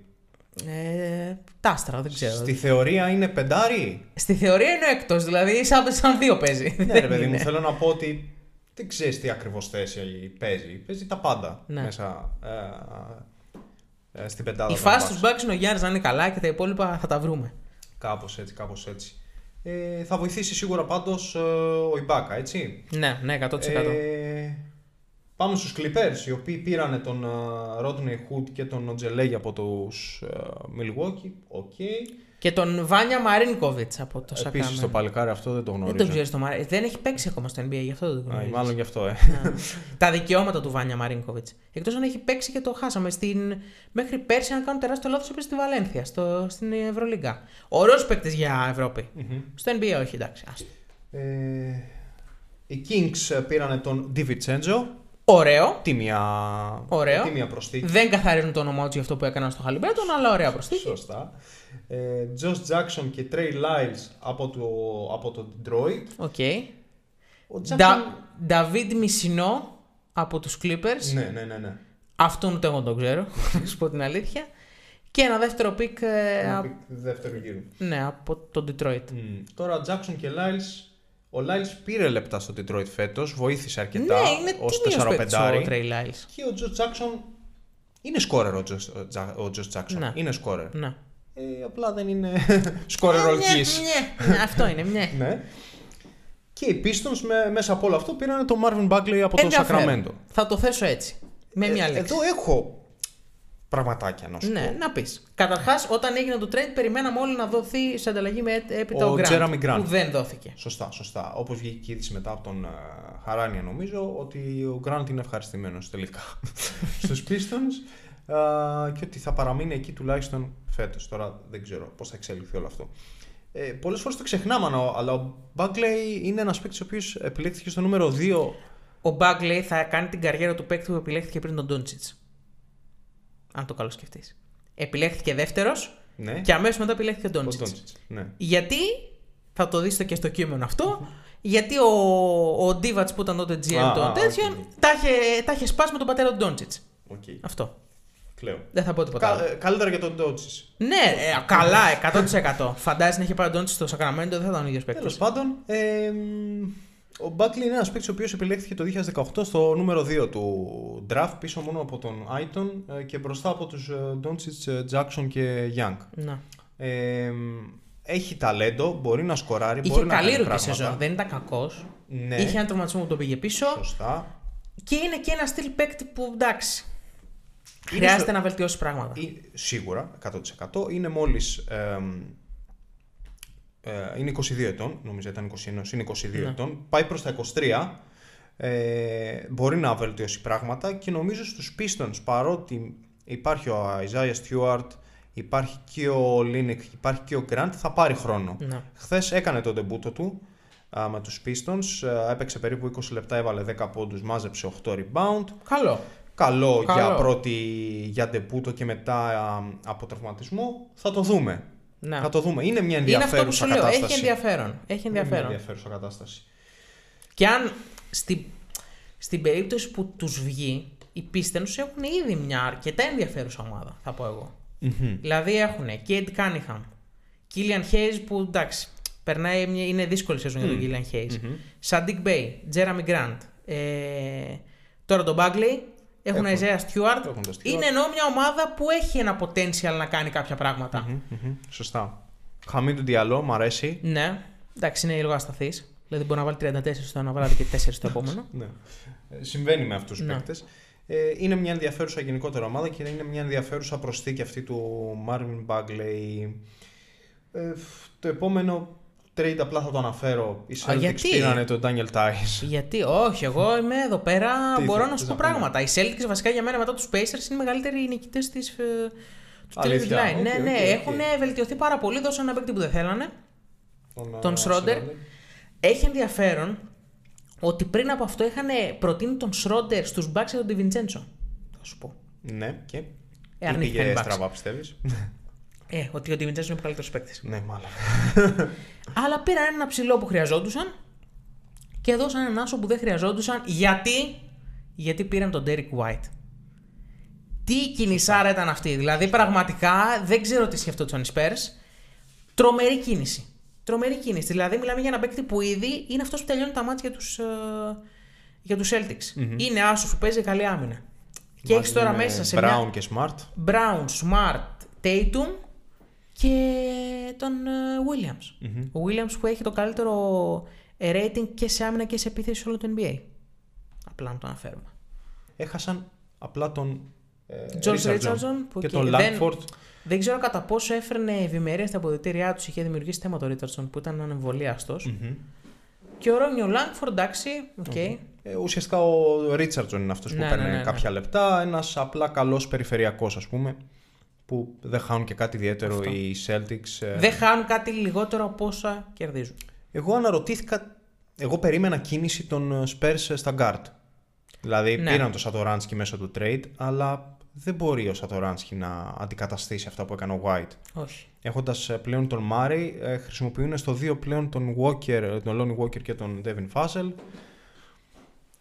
Ε, τάστρα, δεν ξέρω. στη θεωρία είναι πεντάρι; Στη θεωρία είναι ο έκτος, δηλαδή σαν, σαν δύο παίζει. ναι, Δεν ρε παιδί μου, είναι. θέλω να πω ότι δεν ξέρεις τι ακριβώς θέση παίζει. Παίζει τα πάντα Ναι. μέσα ε, ε, στην πεντάδα. Η των φάση Bucks. τους Bucks είναι ο Γιάννης να είναι καλά και τα υπόλοιπα θα τα βρούμε. Κάπως έτσι, κάπως έτσι. Ε, θα βοηθήσει σίγουρα πάντως ε, ο Ιμπάκα, έτσι. Ναι, ναι, 100%. Ε, πάμε στους Clippers, οι οποίοι πήραν τον Rodney Hood και τον Ojeleye από τους ε, Milwaukee. Οκ. Και τον Βάνια Μαρίνκοβιτς από το Σακραμέντο. Επίσης το παλικάρι αυτό δεν το Δεν γνωρίζω. το ξέρεις το Μαρίνκοβιτ. Δεν έχει παίξει ακόμα στο NBA, γι' αυτό δεν το Α, γνωρίζεις. μάλλον γι' αυτό, ε. τα δικαιώματα του Βάνια Μαρίνκοβιτς. Εκτός αν έχει παίξει και το χάσαμε. Στην... Μέχρι πέρσι, αν κάνω τεράστιο λάθος, έπαιζε στη Βαλένθια, στο... στην Ευρωλίγκα. Ωραίος παίκτης για Ευρώπη. Μμμ. Στο NBA, όχι, εντάξει. Άστο. Ε, οι Kings πήραν τον DiVincenzo Ωραίο. Τίμια, Ωραίο. τίμια προσθήκη. Δεν καθαρίζουν το όνομά τους για αυτό που έκαναν στο Χαλιμπέρτον, αλλά ωραία προσθήκη. Σωστά. Ε, Josh Jackson και Trey Lyles από το, από το Detroit. Οκ. Ο Jackson... David Michineau από τους Clippers. Ναι, ναι, ναι. ναι. Αυτόν ούτε εγώ τον ξέρω, να σου πω την αλήθεια. Και ένα δεύτερο pick. ε, Ένα α- pick δεύτερο γύρο. Ναι, από το Detroit. Μμ. Τώρα Jackson και Lyles. Ο Lyles πήρε λεπτά στο Detroit φέτος, βοήθησε αρκετά Ναι, είναι ως τίμιος παίκτης ο 4-5. Trey Lyles. Και ο Josh Jackson είναι σκόρερ ο Josh, ο Τζα- ο Josh Jackson. Ναι. Είναι σκόρερ. Ναι. Ε, απλά δεν είναι σκόρερ all Ναι, keys. ναι, ναι, αυτό είναι, ναι. Ναι. Και οι Pistons με, μέσα από όλο αυτό πήραν τον Marvin Bagley από το Ενδιαφέρον. Sacramento. Θα το θέσω έτσι. Με μια Ε, λέξη. Εδώ έχω πραγματάκια να σου Ναι, πω. να πεις. Καταρχάς, όταν έγινε το trade, περιμέναμε όλοι να δοθεί σε ανταλλαγή με έ- έπειτα Ο ο, Grant, Jeremy Grant. Που δεν δόθηκε. Σωστά, σωστά. Όπως βγήκε η είδηση μετά από τον ε, Χαράνια νομίζω ότι ο Grant είναι ευχαριστημένος τελικά στους Pistons ε, και ότι θα παραμείνει εκεί τουλάχιστον φέτος. Τώρα δεν ξέρω πώς θα εξελιχθεί όλο αυτό. Ε, πολλές φορές το ξεχνάμε, αλλά- αλλά ο Bagley είναι ένας παίκτης ο οποίος επιλέχθηκε στο νούμερο 2 Ο Bagley θα κάνει την καριέρα του παίκτη που επιλέχθηκε πριν τον Doncic. Αν το καλοσκεφτεί. Επιλέχθηκε δεύτερος ναι, και αμέσως μετά επιλέχθηκε ο ο Doncic. Doncic, ναι. Γιατί, θα το δείτε και στο κείμενο αυτό, γιατί ο, ο Divac που ήταν τότε GM Α, των α, τέτοιων οκ. τα, είχε, τα είχε σπάσει με τον πατέρα του Doncic. Οκ, Αυτό. κλαίω. Δεν θα πω τίποτα άλλο. Κα- ε, καλύτερα για τον Doncic. Ναι, ε, καλά, 100%. Φαντάζεσαι να είχε πάρει τον Doncic στο Σακραμέντο, δεν θα ήταν ο ίδιος παίκτης. Τέλος πάντων, ε, μ, ο Μπάγκλεϊ είναι ένας παίκτης ο οποίος επιλέχθηκε το 2018 στο νούμερο 2 του draft, πίσω μόνο από τον Άιτον ε, και μπροστά από τους Ντόντσιτς, Τζάξον και Young. Να. Ε, μ, έχει ταλέντο, μπορεί να σκοράρει, Είχε μπορεί να καλή κάνει ρούκη πράγματα. σεζόν, δεν ήταν κακός. Ναι, Είχε ένα τραυματισμό που τον πήγε πίσω. σωστά. Και είναι και ένα στυλ παίκτη που εντάξει. Είναι Χρειάζεται στο- να βελτιώσει πράγματα. Ε, σίγουρα, 100%. Είναι μόλις... ε, ε, είναι 22 ετών, νομίζω ήταν 21, είναι 22 Ναι. ετών. Πάει προς τα 23. Ε, μπορεί να βελτιώσει πράγματα και νομίζω στους Pistons παρότι υπάρχει ο Isaiah Stewart, υπάρχει και ο Linick, υπάρχει και ο Grant, θα πάρει χρόνο. Ναι. Χθες έκανε το ντεμπούτο του α, με τους Pistons, ε, έπαιξε περίπου 20 λεπτά, έβαλε 10 πόντους, μάζεψε 8 rebound. Καλό. Καλό, Καλό. για πρώτη για ντεμπούτο και μετά α, από τραυματισμό. Θα το δούμε. Ναι. Θα το δούμε. Είναι μια Είναι αυτό που ενδιαφέρουσα σου λέω. κατάσταση. Έχει ενδιαφέρον. Έχει Είναι μια ενδιαφέρον. ενδιαφέρουσα κατάσταση. Και αν στη, στην περίπτωση που τους βγει, οι Pistons έχουν ήδη μια αρκετά ενδιαφέρουσα ομάδα, θα πω εγώ. Μμμ. Δηλαδή έχουν Kate Cunningham, Killian Hayes που εντάξει, περνάει μια, είναι δύσκολη σεζόν για τον Killian Hayes. Sadiq Bey, Jeremy Grant, ε, τώρα τον Bagley, έχουν Έχουν. Isaiah Stewart. Έχουν τον Stewart. Είναι ενώ μια ομάδα που έχει ένα potential να κάνει κάποια πράγματα. Μμμ, μμμ. Σωστά. Χαμή του Διαλό, μ' αρέσει. Ναι, εντάξει, είναι λίγο ασταθής. Δηλαδή μπορεί να βάλει 34 στο ένα βράδυ και 4 στο επόμενο. Ναι. Ε, Συμβαίνει με αυτούς τους Ναι. παίκτες. Ε, είναι μια ενδιαφέρουσα γενικότερα ομάδα και είναι μια ενδιαφέρουσα προσθήκη αυτή του Marvin Bagley. Ε, το επόμενο trade απλά θα το αναφέρω. Οι Celtics γιατί; πήρανε τον Daniel Tice. Γιατί, όχι, εγώ είμαι εδώ πέρα. Τι μπορώ θες, να σου θες πω να πούμε; πράγματα. Οι Celtics βασικά για μένα μετά τους Pacers είναι οι μεγαλύτεροι νικητές της. του trade Αλήθεια. deadline. OK, ναι, οκ, ναι, οκ. έχουν βελτιωθεί πάρα πολύ. Δώσαν ένα παίκτη που δεν θέλανε. Τον ε, Schroeder. Έχει ενδιαφέρον ότι πριν από αυτό είχαν προτείνει τον Σρόντερ στους Bucks και τον Ντιβιντσέντσο. Θα σου πω. Ναι, και. Ε, Το αρνήθηκαν οι πήγε Bucks. στραβά, πιστεύει. Ε, ότι ο Ντιβιντσέντσο είναι ο καλύτερος παίκτης. ναι, μάλλον. Αλλά πήραν ένα ψηλό που χρειαζόντουσαν και δώσαν ένα άσο που δεν χρειαζόντουσαν. Γιατί, γιατί πήραν τον Derek White. Τι κινησάρα ήταν αυτή; Δηλαδή, πραγματικά δεν ξέρω τι σκεφτόντουσαν οι Spurs. Τρομερή κίνηση. Τρομερή κίνηση. Δηλαδή, μιλάμε για ένα παίκτη που ήδη είναι αυτός που τελειώνει τα μάτια για του για τους Celtics. Είναι άσο που παίζει καλή άμυνα. Και έχεις τώρα μέσα σε Brown μια. και Smart. Brown, Smart, Tatum και τον ε, Williams. Ο Williams που έχει το καλύτερο ε, rating και σε άμυνα και σε επίθεση σε όλο το NBA. Απλά να το αναφέρουμε. Έχασαν απλά τον. Ε, Josh Richardson Richardson που και και τον δεν- Langford. Δεν ξέρω κατά πόσο έφερνε ευημερία στα αποδυτήριά τους. Είχε δημιουργήσει θέμα το Richardson που ήταν ανεμβολίαστος. Μμμ. Και ο Romeo Langford, εντάξει, οκ. Ε, ουσιαστικά ο Ρίτσαρντσον είναι αυτός που Ναι, παίρνει ναι, ναι, ναι. κάποια λεπτά. Ένας απλά καλός περιφερειακός, ας πούμε. Που δεν χάνουν και κάτι ιδιαίτερο Αυτό. οι Celtics. ε. Δεν χάνουν κάτι λιγότερο από όσα κερδίζουν. Εγώ αναρωτήθηκα. Εγώ περίμενα κίνηση των ε, Spurs στα guard. Δηλαδή Ναι. πήραν το Σατοράνσκι μέσω του trade, αλλά δεν μπορεί ο Σατοράνσκι να αντικαταστήσει αυτά που έκανε ο White. Όχι. Έχοντας πλέον τον Μάρι, ε, χρησιμοποιούν στο 2 πλέον τον Walker, τον Lonnie Walker και τον Devin Fassel.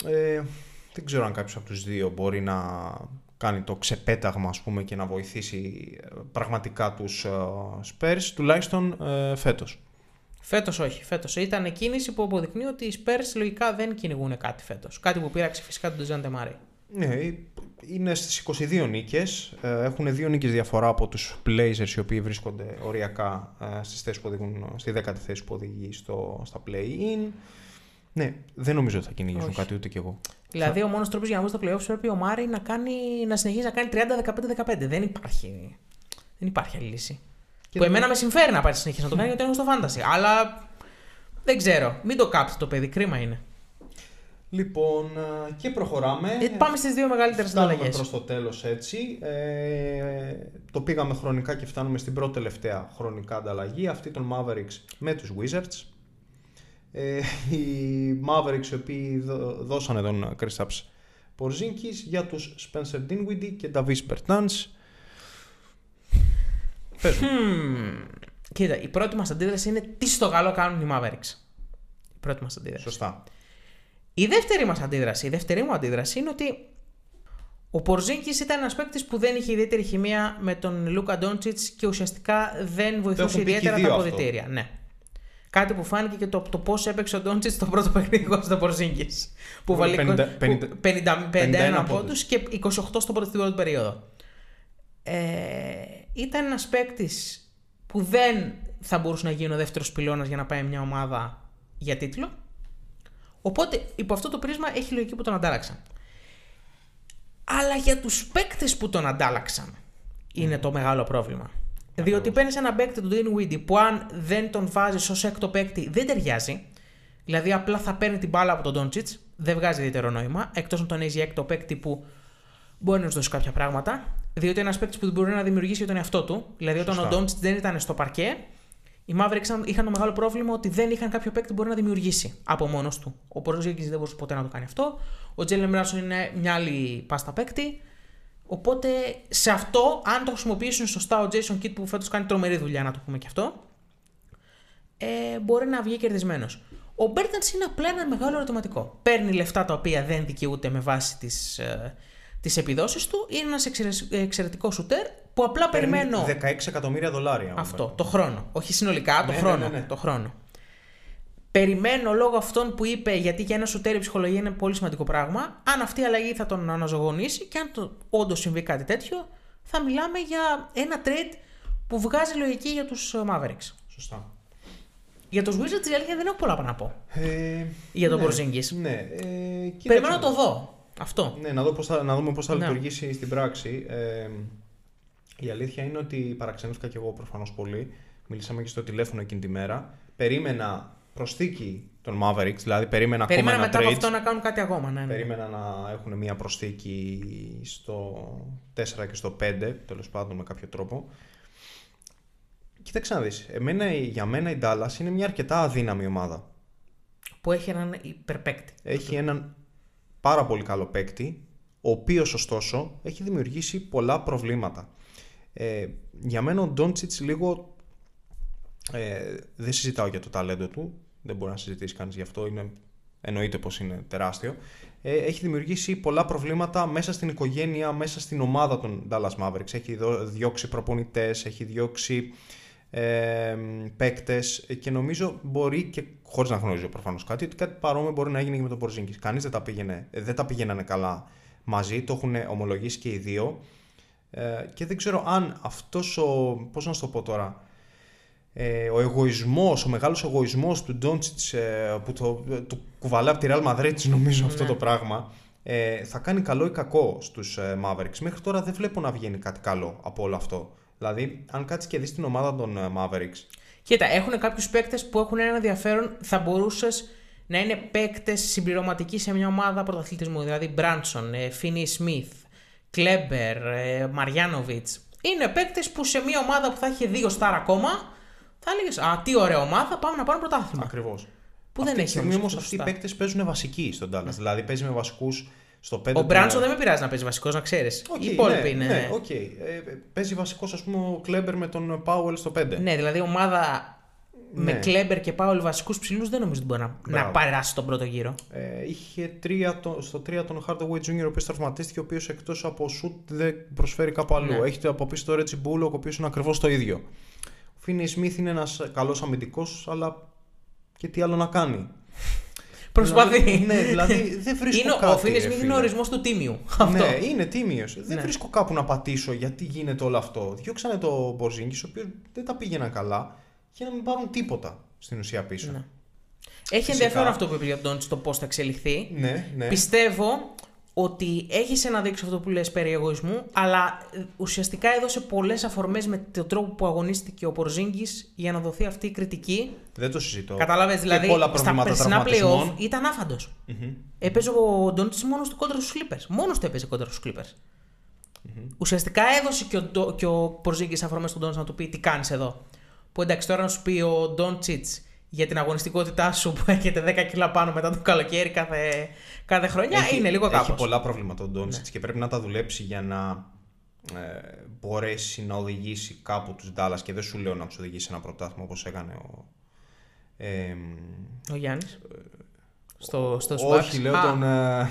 Ε, δεν ξέρω αν κάποιος από τους δύο μπορεί να κάνει το ξεπέταγμα ας πούμε, και να βοηθήσει ε, πραγματικά τους ε, Spurs, τουλάχιστον ε, φέτος. Φέτος όχι. Φέτος ήταν κίνηση που αποδεικνύει ότι οι Spurs λογικά δεν κυνηγούν κάτι φέτος. Κάτι που πείραξε φυσικά τον Τζάντε Μάρι. Ναι, είναι στις 22 νίκες. Ε, Έχουν δύο νίκες διαφορά από τους Blazers οι οποίοι βρίσκονται οριακά ε, στις θέσεις που οδηγούν, στη δέκατη θέση που οδηγεί στο, στα play-in. Ναι, δεν νομίζω ότι θα κυνηγήσουν Όχι. κάτι ούτε κι εγώ. Δηλαδή, ο μόνος τρόπος για να βγει στο playoffs πρέπει ο Μάρι να, κάνει, να συνεχίζει να κάνει 30-15-15. Δεν υπάρχει. Δεν υπάρχει άλλη λύση. Και που δεν- εμένα με συμφέρει να πάει συνεχίσει να το κάνει γιατί έχω στο fantasy. Αλλά δεν ξέρω. Μην το κάψετε το παιδί. Κρίμα είναι. Λοιπόν, ε, και προχωράμε. Ε, πάμε στις δύο μεγαλύτερες Φτάνουμε ανταλλαγές. προς το τέλος έτσι. Ε, το πήγαμε χρονικά και φτάνουμε στην πρώτη τελευταία χρονικά ανταλλαγή. Αυτή των Mavericks με τους Wizards. Ε, οι Mavericks οι οποίοι δω- δώσανε τον Kristaps Porzingis για τους Spencer Dinwiddie και Davis Bertans. Πες μου. Hmm. Κοίτα, η πρώτη μας αντίδραση είναι τι στο καλό κάνουν οι Mavericks. Η πρώτη μας αντίδραση. Σωστά. Η δεύτερη μας αντίδραση, η δεύτερη μου αντίδραση είναι ότι ο Πορζίνκης ήταν ένας παίκτης που δεν είχε ιδιαίτερη χημεία με τον Λούκα Ντόντσιτ και ουσιαστικά δεν βοηθούσε έχουν πει και οι ιδιαίτερα δύο τα αυτό. αποδητήρια. Ναι. Κάτι που φάνηκε και το, το πώς έπαιξε ο Ντόντσιτς στο πρώτο παιχνίδι κοντά στο Πορζίνκη. Που Που βάλει 50, 50, 50, 51 51 πόντους και 28 στο πρώτο, στην πρώτη περίοδο. Ε, ήταν ένας παίκτης που δεν θα μπορούσε να γίνει ο δεύτερος πυλώνας για να πάει μια ομάδα για τίτλο. Οπότε υπό αυτό το πρίσμα έχει λογική που τον αντάλλαξαν. Αλλά για τους παίκτες που τον αντάλλαξαν είναι το μεγάλο πρόβλημα. Διότι παίρνεις ένα παίκτη του Dinwiddie που αν δεν τον βάζεις ως έκτο παίκτη δεν ταιριάζει. Δηλαδή απλά θα παίρνει την μπάλα από τον Doncic, δεν βγάζει ιδιαίτερο νόημα. Εκτός αν τον έχει για έκτο παίκτη που μπορεί να σου δώσει κάποια πράγματα. Διότι είναι ένας παίκτης που μπορεί να δημιουργήσει για τον εαυτό του. Δηλαδή όταν Σωστά. ο Doncic δεν ήταν στο παρκέ, οι Mavericks είχαν- είχαν το μεγάλο πρόβλημα ότι δεν είχαν κάποιο παίκτη που μπορεί να δημιουργήσει από μόνος του. Ο Πορζίκη δεν μπορούσε ποτέ να το κάνει αυτό. Ο Τζέλεν Μπράνσον είναι μια άλλη πάστα παίκτη. Οπότε σε αυτό, αν το χρησιμοποιήσουν σωστά ο Jason Kidd που φέτος κάνει τρομερή δουλειά, να το πούμε και αυτό, ε, μπορεί να βγει κερδισμένος. Ο Μπέρταν είναι απλά ένα μεγάλο ερωτηματικό. Παίρνει λεφτά τα οποία δεν δικαιούται με βάση τις τις επιδόσεις του. Είναι ένας εξαιρετικός σουτέρ που απλά Παίρνει περιμένω. 16 εκατομμύρια δολάρια. Αυτό, το χρόνο. Όχι συνολικά, το Ναι, χρόνο. ναι, ναι, ναι. Το χρόνο. Περιμένω λόγω αυτών που είπε, γιατί για ένα σωτέρι η ψυχολογία είναι πολύ σημαντικό πράγμα, αν αυτή η αλλαγή θα τον αναζωογονήσει και αν το, όντως συμβεί κάτι τέτοιο, θα μιλάμε για ένα trade που βγάζει λογική για τους ε, Mavericks. Σωστά. Για τους Wizards η αλήθεια δεν έχω πολλά να πω. Ε, Για τον ναι, Porzingis. Ναι. Ε, κοίταξε Περιμένω να να το δω. Αυτό. Ναι, να, δω πώς θα, να δούμε πώς θα Ναι. λειτουργήσει στην πράξη. Ε, η αλήθεια είναι ότι παραξενεύτηκα και εγώ προφανώς πολύ. Μιλήσαμε και στο τηλέφωνο εκείνη τη μέρα. Περίμενα προσθήκη των Mavericks, δηλαδή περίμενα, Περίμενα ακόμα μετά ένα από trade. αυτό να κάνουν κάτι ακόμα. Ναι, ναι. Περίμενα να έχουν μια προσθήκη στο 4 και στο 5, τέλος πάντων με κάποιο τρόπο. Κοίταξε να δεις, εμένα, για μένα η Dallas είναι μια αρκετά αδύναμη ομάδα. Που έχει έναν υπερπαίκτη. Έχει έναν πάρα πολύ καλό παίκτη, ο οποίος ωστόσο έχει δημιουργήσει πολλά προβλήματα. Ε, για μένα ο Ντόντσιτς λίγο ε, δεν συζητάω για το ταλέντο του, δεν μπορεί να συζητήσει κανείς γι' αυτό, είναι, εννοείται πως είναι τεράστιο. Ε, έχει δημιουργήσει πολλά προβλήματα μέσα στην οικογένεια, μέσα στην ομάδα των Dallas Mavericks. Έχει δω- διώξει προπονητές, έχει διώξει ε, παίκτες και νομίζω μπορεί και χωρίς να γνωρίζω προφανώς κάτι, ότι κάτι παρόμοιο μπορεί να έγινε και με τον Πορζίνκη. Κανείς δεν, τα πήγαινε, ε, δεν τα πήγαινανε καλά μαζί, το έχουν ομολογήσει και οι δύο. Ε, και δεν ξέρω αν αυτός ο, πώς να σου το πω τώρα, ε, ο εγωισμός, ο μεγάλος εγωισμός του Ντόντσιτς ε, που το, του κουβαλάει από τη Real Madrid νομίζω αυτό Ναι. το πράγμα ε, θα κάνει καλό ή κακό στους ε, Mavericks. Μέχρι τώρα δεν βλέπω να βγαίνει κάτι καλό από όλο αυτό. Δηλαδή, αν κάτσεις και δεις την ομάδα των ε, Mavericks, Κοίτα, έχουν κάποιους παίκτες που έχουν ένα ενδιαφέρον. Θα μπορούσαν να είναι παίκτες συμπληρωματικοί σε μια ομάδα πρωταθλητισμού. Δηλαδή Μπράνσον, Φίνι Σμιθ, Κλέμπερ, Μαριάνοβιτς. Είναι παίκτες που σε μια ομάδα που θα έχει δύο στάρ ακόμα θα έλεγες Α, τι ωραία ομάδα, πάμε να πάρουμε πρωτάθλημα. ακριβώς. Που αυτή δεν τη έχει στιγμή όμως όμως αυτούς αυτοί οι τους παίκτες παίζουν βασικοί στον Dallas. Δηλαδή παίζει με βασικούς Στο 5 Ο Μπράνσον δεν με πειράζει να παίζει βασικός, να ξέρεις. Okay, Οι υπόλοιποι ναι, είναι. Ναι, οκ. Ε, παίζει βασικός, ας πούμε, ο Κλέμπερ με τον Πάουελ στο 5. Ναι, δηλαδή ομάδα με Ναι. Κλέμπερ και Πάουλ βασικούς ψηλούς δεν νομίζω ότι μπορεί να, να Μπράβο. περάσει τον πρώτο γύρο. Ε, είχε τρία, το- στο 3 τον Hardaway Jr. ο οποίος τραυματίστηκε, ο οποίος εκτός από shoot δεν προσφέρει κάπου αλλού. Ναι. Έχετε από πίσω το Reggie Bullock, ο οποίος είναι ακριβώς το ίδιο. Ο Finney Smith είναι ένας καλός αμυντικός, αλλά και τι άλλο να κάνει. Προσπαθεί. Δηλαδή, ναι, δηλαδή δεν βρίσκω είναι, κάτι. ο Φίλι ρε Σμιθ φίλε. είναι ο ορισμός του τίμιου. Αυτό. Ναι, είναι τίμιος. Δεν Ναι. βρίσκω κάπου να πατήσω γιατί γίνεται όλο αυτό. Διώξανε το Μποζίνκη, ο οποίος δεν τα πήγαιναν καλά, για να μην πάρουν τίποτα στην ουσία πίσω. Ναι. Έχει Φυσικά. ενδιαφέρον αυτό που είπε για τον Ντόντς, το πώς θα εξελιχθεί. Ναι, ναι. Πιστεύω ότι έχεις ένα δείξο αυτό που λες περί εγωισμού, αλλά ε, ουσιαστικά έδωσε πολλές αφορμές με τον τρόπο που αγωνίστηκε ο Πορζίνγκη για να δοθεί αυτή η κριτική. Δεν το συζητώ. Κατάλαβες, δηλαδή πολλά στα προβλήματα περσινά playoff τραυματισμών. ήταν άφαντος. Μμμ. Έπαιζε ο Ντόντς μόνος του κόντρα στους Clippers. Μόνος του έπαιζε κόντρα στους Clippers. Ουσιαστικά έδωσε και ο, Ντο- και ο Πορζίνγκη αφορμές στον Ντόντς να του πει τι κάνεις εδώ; Που εντάξει, τώρα να σου πει ο Ντόντσιτ για την αγωνιστικότητά σου που έρχεται 10 κιλά πάνω μετά το καλοκαίρι κάθε, κάθε χρονιά είναι λίγο Έχει κάπως. πολλά προβλήματα ο Ντόντσιτ και πρέπει να τα δουλέψει για να ε, μπορέσει να οδηγήσει κάπου τους Ντάλλας και δεν σου λέω να τους οδηγήσει σε ένα πρωτάθλημα όπως έκανε ο. Ε, Ο Γιάννης. Στο, στο όχι, Sparks. λέω Α, τον. Ε,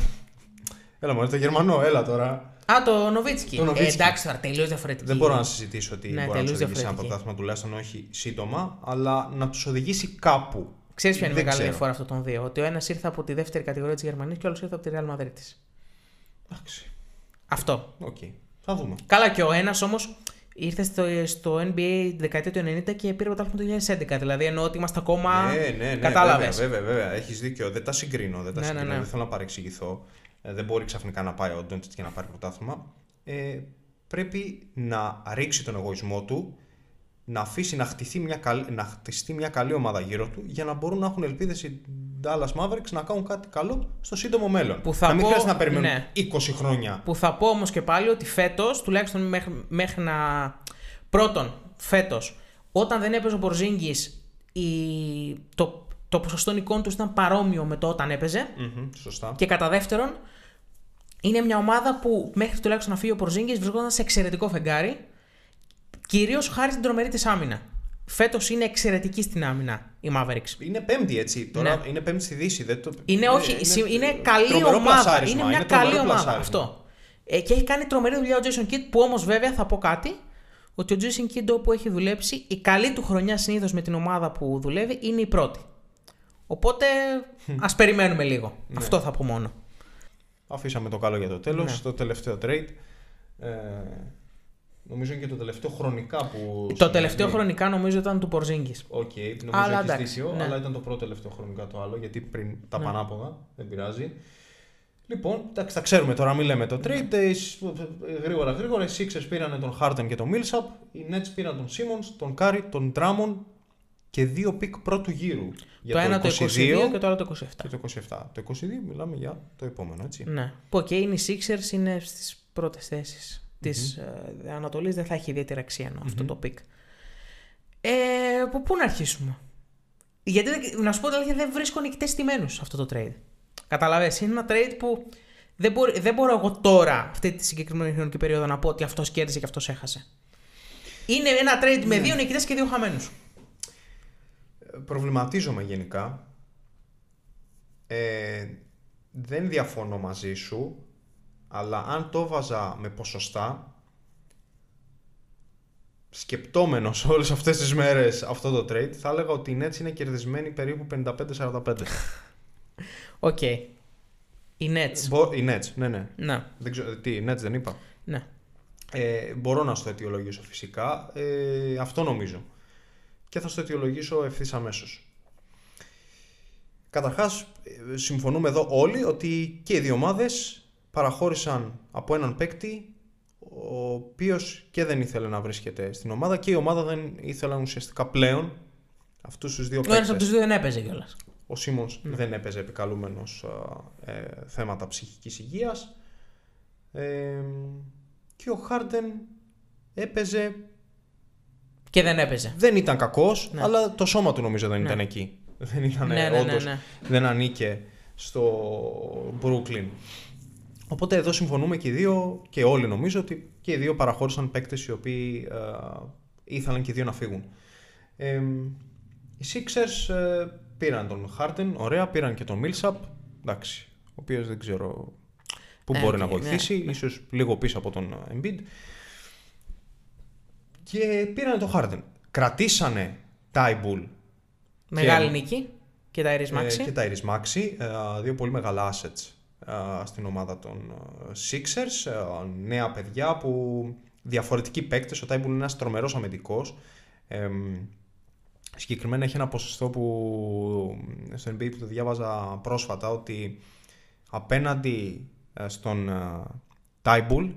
έλα μόνο, το Γερμανό, έλα τώρα. Α, το Νοβίτσκι. Το Νοβίτσκι. Ε, εντάξει τώρα, τελείως διαφορετική. Δεν μπορώ να συζητήσω ότι Ναι, μπορεί να τους τελείως οδηγήσει σε ένα διαφορετική. πρωτάθλημα, τουλάχιστον όχι σύντομα, αλλά να τους οδηγήσει κάπου. Ξέρεις ποια είναι η Δεν μεγάλη ξέρω. διαφορά αυτών των δύο; Ότι ο ένας ήρθε από τη δεύτερη κατηγορία της Γερμανίας και ο άλλος ήρθε από τη Real Madrid. Εντάξει. Αυτό. Οκ. Θα δούμε. Καλά και ο ένας όμως ήρθε στο, στο NBA τη δεκαετία του 90 και πήρε το πρωτάθλημα το 2011. Δηλαδή εννοώ ότι είμαστε ακόμα. Ναι, ναι, ναι. Κατάλαβες. Βέβαια, βέβαια, βέβαια. Έχεις δίκιο. Δεν τα συγκρίνω. Δεν, τα Ναι, ναι, συγκρίνω. ναι. δεν θέλω να παρεξηγηθώ. Ε, δεν μπορεί ξαφνικά να πάει ο Ντόντσιτ και να πάρει πρωτάθλημα. Ε, πρέπει να ρίξει τον εγωισμό του, να αφήσει να χτιστεί μια, καλ- να χτιστεί μια καλή ομάδα γύρω του για να μπορούν να έχουν ελπίδες οι Dallas Mavericks να κάνουν κάτι καλό στο σύντομο μέλλον. Που θα να μην πω- χρειάζεται να περιμένουν ναι. 20 χρόνια. Που θα πω όμως και πάλι ότι φέτος, τουλάχιστον μέχρι, μέχρι να. Πρώτον, φέτος, όταν δεν έπαιζε ο Πορζίνγκη, το, το ποσοστό νικών του ήταν παρόμοιο με το όταν έπαιζε. Μμμ, σωστά. Και κατά δεύτερον, είναι μια ομάδα που μέχρι τουλάχιστον να φύγει ο Πορζίνγκη βρισκόταν σε εξαιρετικό φεγγάρι. Κυρίως χάρη στην τρομερή της άμυνα. Φέτος είναι εξαιρετική στην άμυνα η Mavericks. Είναι πέμπτη έτσι. Τώρα Ναι. είναι πέμπτη στη Δύση. Δεν το... Είναι, όχι, είναι, είναι καλή τρομερό ομάδα. πλασάρισμα, Είναι μια τρομερό καλή ομάδα. πλασάρισμα. Αυτό. Ε, και έχει κάνει τρομερή δουλειά ο Jason Kidd, που όμως βέβαια θα πω κάτι. Ότι ο Jason Kidd όπου έχει δουλέψει, η καλή του χρονιά συνήθως με την ομάδα που δουλεύει είναι η πρώτη. Οπότε ας περιμένουμε λίγο. Ναι. Αυτό θα πω μόνο. Αφήσαμε το καλό για το τέλος, Ναι. το τελευταίο trade. Ε, νομίζω είναι και το τελευταίο χρονικά που... Το συνέβη. τελευταίο χρονικά νομίζω ήταν του Πορζίνγκης. Οκ, νομίζω Αλλά έχει εντάξει, δίκιο, ναι. αλλά ήταν το πρώτο τελευταίο χρονικά το άλλο, γιατί πριν τα Ναι. πανάποδα, δεν πειράζει. Λοιπόν, εντάξει, τα ξέρουμε τώρα, μην λέμε το trade. Ε, σ- ε, Γρήγορα, γρήγορα, οι Sixers πήραν τον Harden και τον Millsap, οι Nets πήραν τον Simmons, τον Curry, τον Drummond και δύο pick πρώτου γύρου. Για Το ένα το 22 και το άλλο το 27. και το 27. Το 22 μιλάμε για το επόμενο, έτσι. Ναι. Που οκ, είναι οι Sixers είναι στις πρώτες θέσεις της ε, Ανατολής. Δεν θα έχει ιδιαίτερη αξία εννοώ, αυτό το pick. Ε, από πού να αρχίσουμε; Γιατί δεν- να σου πω την αλήθεια, δεν βρίσκω νικητές ηττημένους σε αυτό το trade. Καταλαβες, είναι ένα trade που δεν, μπορεί, δεν μπορώ εγώ τώρα, αυτή τη συγκεκριμένη χρονική περίοδο, να πω ότι αυτός κέρδισε και αυτός έχασε. Είναι ένα trade με δύο νικητές και δύο χαμένους. προβληματίζομαι γενικά. Ε, δεν διαφωνώ μαζί σου, αλλά αν το βάζα με ποσοστά, σκεπτόμενος όλες αυτές τις μέρες αυτό το trade, θα έλεγα ότι οι Nets είναι κερδισμένοι περίπου 55-45. Οκ. Οι Nets. Μπο- οι Nets, ναι, ναι. Ναι, Δεν ξέρω, τι, οι Nets δεν είπα. ναι. Ε, μπορώ να στο αιτιολογήσω φυσικά. Ε, αυτό νομίζω. Και θα στο αιτιολογήσω ευθύς αμέσως. Καταρχάς, συμφωνούμε εδώ όλοι ότι και οι δύο ομάδες παραχώρησαν από έναν παίκτη ο οποίος και δεν ήθελε να βρίσκεται στην ομάδα και η ομάδα δεν ήθελαν ουσιαστικά πλέον αυτούς τους δύο Ο ένας από παίκτες. τους δύο δεν έπαιζε κιόλας. Ο Σίμονς δεν έπαιζε επικαλούμενος α, ε, θέματα ψυχικής υγείας. Ε, και ο Χάρντεν έπαιζε, Και δεν έπαιζε. δεν ήταν κακός, Ναι. αλλά το σώμα του νομίζω δεν Ναι. ήταν εκεί. Δεν ήταν Ναι, ναι, ναι, όντως, ναι. δεν ανήκε στο Brooklyn. Οπότε εδώ συμφωνούμε και οι δύο και όλοι νομίζω ότι και οι δύο παραχώρησαν παίκτες οι οποίοι ε, ήθελαν και οι δύο να φύγουν. Ε, οι Sixers ε, πήραν τον Harden, ωραία, πήραν και τον Millsap, εντάξει, ο οποίος δεν ξέρω πού Ε, μπορεί να ναι, βοηθήσει, ναι. ίσως λίγο πίσω από τον ε, Embiid. Και πήραν τον Harden. Κρατήσανε Tybull Μεγάλη Και- νίκη. Και τα Iris ε, Maxi. και τα Iris Maxi, ε, δύο πολύ μεγάλα assets ε, στην ομάδα των ε, Sixers, ε, νέα παιδιά που διαφορετικοί παίκτες, ο Tybull είναι ένας τρομερός αμυντικός, ε, συγκεκριμένα έχει ένα ποσοστό που στο NBA που το διάβαζα πρόσφατα ότι απέναντι ε, στον ε, Tybull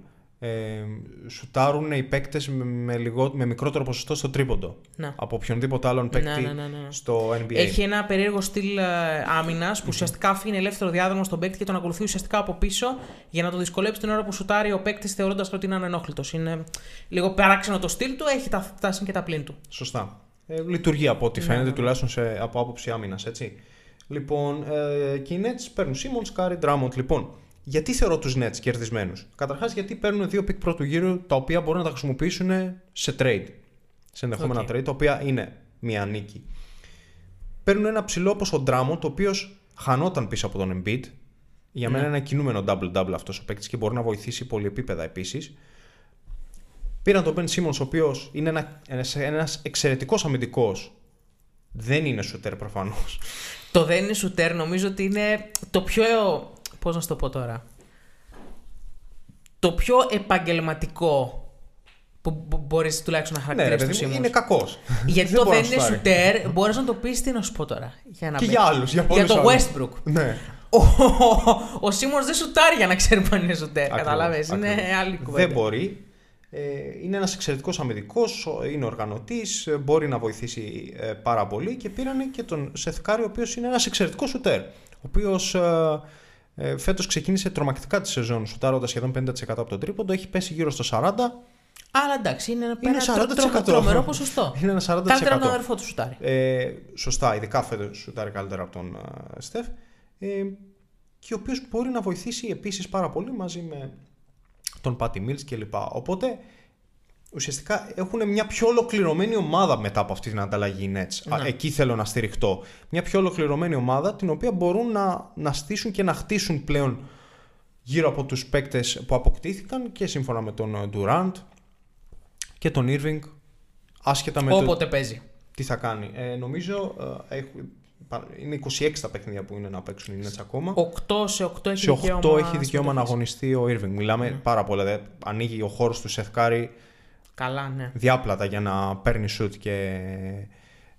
ε, σουτάρουν οι παίκτες με, με, λιγό- με μικρότερο ποσοστό στο τρίποντο Ναι. από οποιονδήποτε άλλον παίκτη Ναι, ναι, ναι, ναι. στο NBA. Έχει ένα περίεργο στυλ άμυνας που ουσιαστικά αφήνει ελεύθερο διάδρομο στον παίκτη και τον ακολουθεί ουσιαστικά από πίσω για να το δυσκολέψει την ώρα που σουτάρει ο παίκτης θεωρώντας ότι είναι ανενόχλητος. Είναι λίγο παράξενο το στυλ του, έχει τα, τα συν και τα πλήν του. Σωστά. Ε, λειτουργεί από ό,τι Ναι, φαίνεται, ναι. τουλάχιστον σε, από άποψη άμυνας, έτσι. Λοιπόν, ε, και οι Nets παίρνουν Simmons, Curry, Drummond. Λοιπόν, γιατί θεωρώ τους Nets κερδισμένους; Καταρχάς, γιατί παίρνουν δύο pick πρώτου γύρου τα οποία μπορούν να τα χρησιμοποιήσουν σε trade. Σε ενδεχόμενα OK. trade, τα οποία είναι μια νίκη. Παίρνουν ένα ψηλό όπως ο Drummond, ο οποίο χανόταν πίσω από τον Embiid. Για μένα Ναι. είναι ένα κινούμενο double-double αυτός ο παίκτης και μπορεί να βοηθήσει πολυεπίπεδα επίσης. Πήραν τον Ben Simmons, ο οποίος είναι ένα, ένας, ένας εξαιρετικός αμυντικός. Δεν είναι σουτέρ προφανώς. Το δεν είναι σουτέρ νομίζω ότι είναι το πιο. Πώς να σου το πω τώρα. Το πιο επαγγελματικό που μπορείς τουλάχιστον να ναι, ρε χαρακτηρίσεις παιδί το μου, Simmons. είναι κακός. Γιατί Δεν το μπορεί δεν να είναι σουτάρει. σουτέρ, μπορείς να το πεις τι να σου πω τώρα. Για να Και με- για άλλους, για Για πολλούς το άλλους. Westbrook. Ναι. Ο, ο Σίμον δεν σουτάρει για να ξέρει αν είναι σουτέρ. Ακριβώς, Κατάλαβε. Είναι ακριβώς. άλλη κουβέντα. Δεν μπορεί. Ε, είναι ένας εξαιρετικός αμυντικός, ο- είναι οργανωτής, ε, μπορεί να βοηθήσει ε, πάρα πολύ και πήραν και τον Σεθκάρη, ο οποίος είναι ένας εξαιρετικός σουτέρ. Ο οποίος ε, ε, φέτος ξεκίνησε τρομακτικά τη σεζόν, σουτάροντας σχεδόν 50% από τον τρίποντο, έχει πέσει γύρω στο 40%. Αλλά εντάξει, είναι ένα, Είναι ένα τρο- 40%. τρο- τρομερό ποσοστό. Είναι ένα 40%. Καλύτερα από τον αδερφό του σουτάρει. Ε, σωστά, ειδικά φέτος σουτάρει καλύτερα από τον ε, Στεφ. Ε, και ο οποίος μπορεί να βοηθήσει επίσης πάρα πολύ μαζί με τον Πάτι Μίλς κλπ. Οπότε ουσιαστικά έχουν μια πιο ολοκληρωμένη ομάδα μετά από αυτή την ανταλλαγή οι Nets. Α, Ναι. εκεί θέλω να στηριχτώ. Μια πιο ολοκληρωμένη ομάδα την οποία μπορούν να, να στήσουν και να χτίσουν πλέον γύρω από τους παίκτες που αποκτήθηκαν και σύμφωνα με τον ε, Durant και τον Irving άσχετα με το Όποτε παίζει. τι θα κάνει. Ε, νομίζω ε, έχουν- πα- είναι 26 τα παιχνίδια που είναι να παίξουν οι Nets ακόμα. 8 σε 8 έχει Σε 8 δικαίωμα. έχει δικαίωμα να συμμετοχής. αγωνιστεί ο Irving. Μιλάμε πάρα πολλά. δε- ανοίγει ο χώρος του Seth Curry Καλά, ναι. διάπλατα για να παίρνει shoot και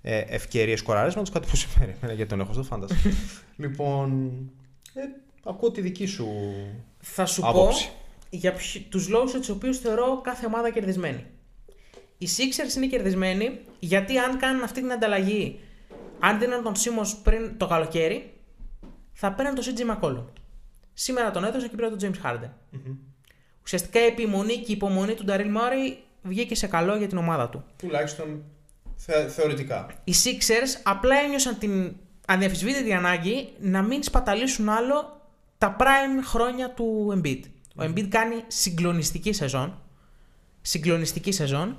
ε, ευκαιρίες σκοραρίσματο. Κάτι που σημαίνει εμένα, γιατί τον έχω στο φάντασμα. λοιπόν, ε, ακούω τη δική σου. Θα σου Άποψη. πω για τους λόγους τους οποίους θεωρώ κάθε ομάδα κερδισμένη. Οι Sixers είναι κερδισμένοι γιατί αν κάνουν αυτή την ανταλλαγή, αν δίναν τον Σίμω πριν το καλοκαίρι, θα παίρναν τον CJ McCollum. Σήμερα τον έδωσαν και πήραν τον James Harden. Ουσιαστικά η επιμονή και η υπομονή του Daryl Murray βγήκε σε καλό για την ομάδα του. Τουλάχιστον θε, θεωρητικά. Οι Sixers απλά ένιωσαν την αδιαφυσβήτητη ανάγκη να μην σπαταλήσουν άλλο τα prime χρόνια του Embiid. Ο Embiid κάνει συγκλονιστική σεζόν. Συγκλονιστική σεζόν.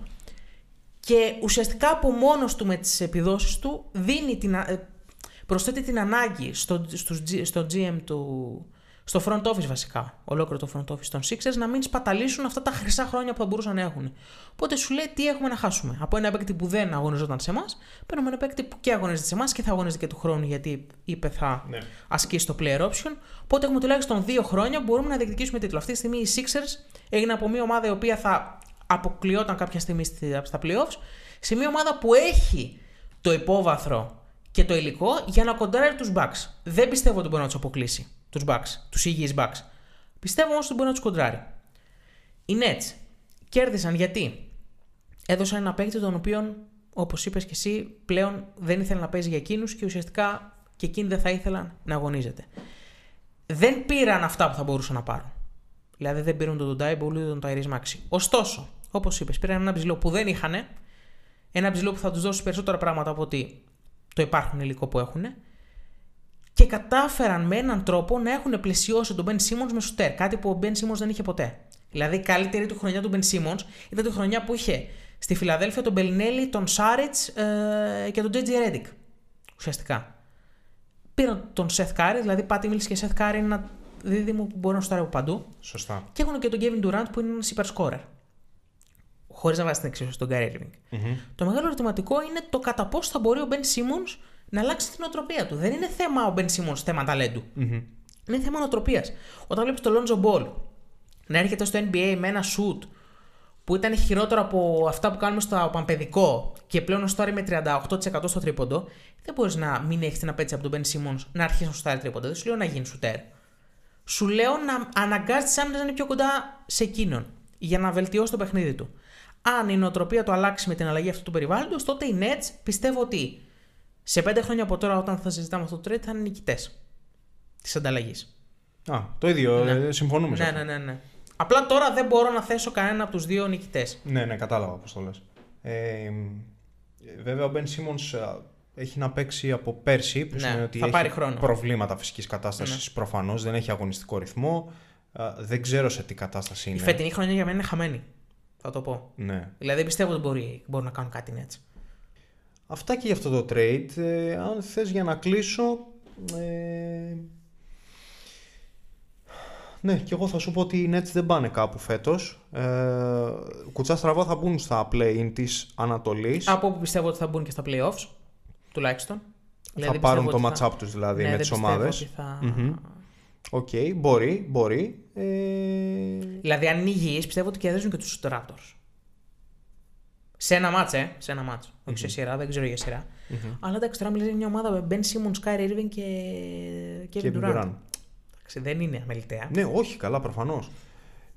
Και ουσιαστικά από μόνος του με τις επιδόσεις του δίνει την, α- ε, προσθέτει την ανάγκη στο, στους, G- στο GM του, στο front office βασικά, ολόκληρο το front office των Sixers, να μην σπαταλήσουν αυτά τα χρυσά χρόνια που θα μπορούσαν να έχουν. Οπότε σου λέει τι έχουμε να χάσουμε; Από ένα παίκτη που δεν αγωνιζόταν σε εμάς, παίρνουμε ένα παίκτη που και αγωνίζεται σε εμάς και θα αγωνίζεται και του χρόνου γιατί είπε θα Ναι. ασκήσει το player option. Οπότε έχουμε τουλάχιστον δύο χρόνια που μπορούμε να διεκδικήσουμε τίτλο. Αυτή τη στιγμή οι Sixers έγιναν από μια ομάδα η οποία θα αποκλειόταν κάποια στιγμή στη- στα playoffs σε μια ομάδα που έχει το υπόβαθρο και το υλικό για να κοντράρει τους Bucks. Δεν πιστεύω ότι μπορεί να τους αποκλείσει τους Bucks, τους υγιεί Bucks. Πιστεύω όμως ότι μπορεί να τους κοντράρει. Οι Nets κέρδισαν γιατί; Έδωσαν ένα παίκτη τον οποίο, όπως είπες και εσύ, πλέον δεν ήθελε να παίζει για εκείνους και ουσιαστικά και εκείνοι δεν θα ήθελαν να αγωνίζεται. Δεν πήραν αυτά που θα μπορούσαν να πάρουν. Δηλαδή δεν πήραν τον Ντάιμπο ούτε τον Ταϊρή Μάξι. Ωστόσο, όπως είπες, πήραν ένα ψηλό που δεν είχαν, ένα ψηλό που θα τους δώσει περισσότερα πράγματα από ότι το υπάρχον υλικό που έχουν και και κατάφεραν με έναν τρόπο να έχουν πλαισιώσει τον Ben Simmons με σουτέρ. Κάτι που ο Ben Simmons δεν είχε ποτέ. Δηλαδή, η καλύτερη του χρονιά του Ben Simmons ήταν τη χρονιά που είχε στη Φιλαδέλφια τον Μπελινέλη, τον Σάριτς ε, και τον JJ Redick. Ουσιαστικά. Πήραν τον Seth Curry, δηλαδή Πάτη Mills και Seth Curry είναι ένα δίδυμο που μπορεί να σουτάρει από παντού. Σωστά. Και έχουν και τον Kevin Durant που είναι ένας υπερσκόρερ. Χωρίς να βάζει την εξίσωση στον Kyrie Irving. Το μεγάλο ερωτηματικό είναι το κατά πόσο θα μπορεί ο Ben Simmons να αλλάξει την οτροπία του. Δεν είναι θέμα ο Ben Simmons θέμα ταλέντου. Είναι θέμα οτροπία. Όταν βλέπεις τον Lonzo Ball να έρχεται στο NBA με ένα shoot που ήταν χειρότερο από αυτά που κάνουμε στο παμπεδικό και πλέον ω τώρα με 38% στο τρίποντο, δεν μπορείς να μην έχεις την απέτηση από τον Ben Simmons να αρχίσει να σουτάρει τρίποντο. Δεν σου λέω να γίνει σουτέρ. Σου λέω να αναγκάζεις τι άμυνε να είναι πιο κοντά σε εκείνον για να βελτιώσει το παιχνίδι του. Αν η νοοτροπία του αλλάξει με την αλλαγή αυτού του περιβάλλοντος, τότε οι Nets πιστεύω ότι σε πέντε χρόνια από τώρα, όταν θα συζητάμε αυτό το trade, θα είναι νικητές της ανταλλαγής. Α, το ίδιο. Ναι. ε, συμφωνούμε σε Ναι, αυτό. ναι, ναι, ναι. Απλά τώρα δεν μπορώ να θέσω κανένα από τους δύο νικητές. Ναι, ναι, κατάλαβα πώς το λες. Ε, βέβαια, ο Ben Simmons α, έχει να παίξει από πέρσι, που Ναι, σημαίνει ότι θα έχει πάρει χρόνο. Ναι. προβλήματα φυσικής κατάστασης προφανώς, δεν έχει αγωνιστικό ρυθμό. Α, δεν ξέρω σε τι κατάσταση Η είναι. φετινή χρονιά για μένα είναι χαμένη. Θα το πω. Ναι. Δηλαδή πιστεύω ότι μπορεί, μπορούν να κάνουν κάτι έτσι. Αυτά και για αυτό το trade. Ε, αν θες για να κλείσω... Ε, ναι, και εγώ θα σου πω ότι οι Nets δεν πάνε κάπου φέτος. Ε, κουτσά στραβά θα μπουν στα play-in της Ανατολής. Από όπου πιστεύω ότι θα μπουν και στα playoffs, τουλάχιστον. θα πάρουν το πιστεύω match-up ότι τους δηλαδή Ναι, με δεν τις πιστεύω ομάδες. ότι θα- Μμμ. Οκ, μπορεί, μπορεί. Ε, Δηλαδή, αν είναι υγιείς, πιστεύω ότι κερδίζουν και τους Raptors. Σε ένα μάτς, ε. Σε ένα μάτς. Όχι σε σειρά, δεν ξέρω για σειρα Αλλά εντάξει, τώρα μιλάει για μια ομάδα με Ben Simmons, Kyrie Irving και Kevin Kevin Durant. Durant. Εντάξει, δεν είναι αμεληταία. Ναι, όχι, καλά, προφανώς.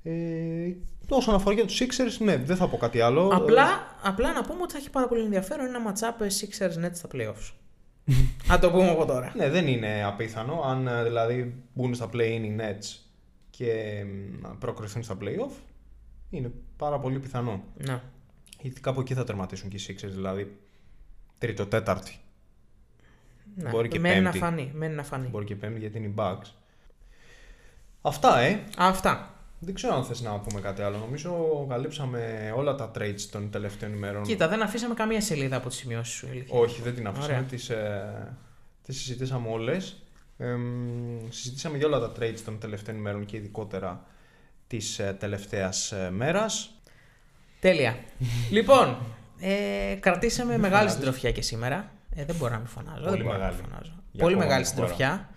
Ε, όσον αφορά για τους Sixers, ναι, δεν θα πω κάτι άλλο. Απλά, απλά να πούμε ότι θα έχει πάρα πολύ ενδιαφέρον ένα match-up Sixers Nets στα playoffs. Να το πούμε από τώρα. Ναι, δεν είναι απίθανο. Αν ε, δηλαδή μπουν στα play-in οι Nets και μ, προκριθούν στα play-off, είναι πάρα πολύ πιθανό. Ναι. Γιατί κάπου εκεί θα τερματίσουν και οι Sixers, δηλαδή τρίτο-τέταρτη. ναι. Μπορεί και μένει να πέμπτη. φανεί. Μένει να φανεί. Μπορεί και πέμπτη γιατί είναι οι Bucks. Αυτά, ε. Αυτά. Δεν ξέρω αν θες να πούμε κάτι άλλο. Νομίζω καλύψαμε όλα τα trades των τελευταίων ημερών. Κοίτα, δεν αφήσαμε καμία σελίδα από τις σημειώσεις σου. η αλήθεια. Όχι, δεν την αφήσαμε. Ωραία. Τις, ε, τις συζητήσαμε όλες. Εμ, συζητήσαμε για όλα τα trades των τελευταίων ημερών και ειδικότερα της ε, τελευταίας ε, μέρας. Τέλεια. λοιπόν, ε, κρατήσαμε μεγάλη φωνάζεις. συντροφιά και σήμερα. Ε, δεν μπορώ να μην φωνάζω. Πολύ δεν μπορώ μεγάλη. Να μην φωνάζω. Για Πολύ ακόμα μεγάλη μια φορά. συντροφιά.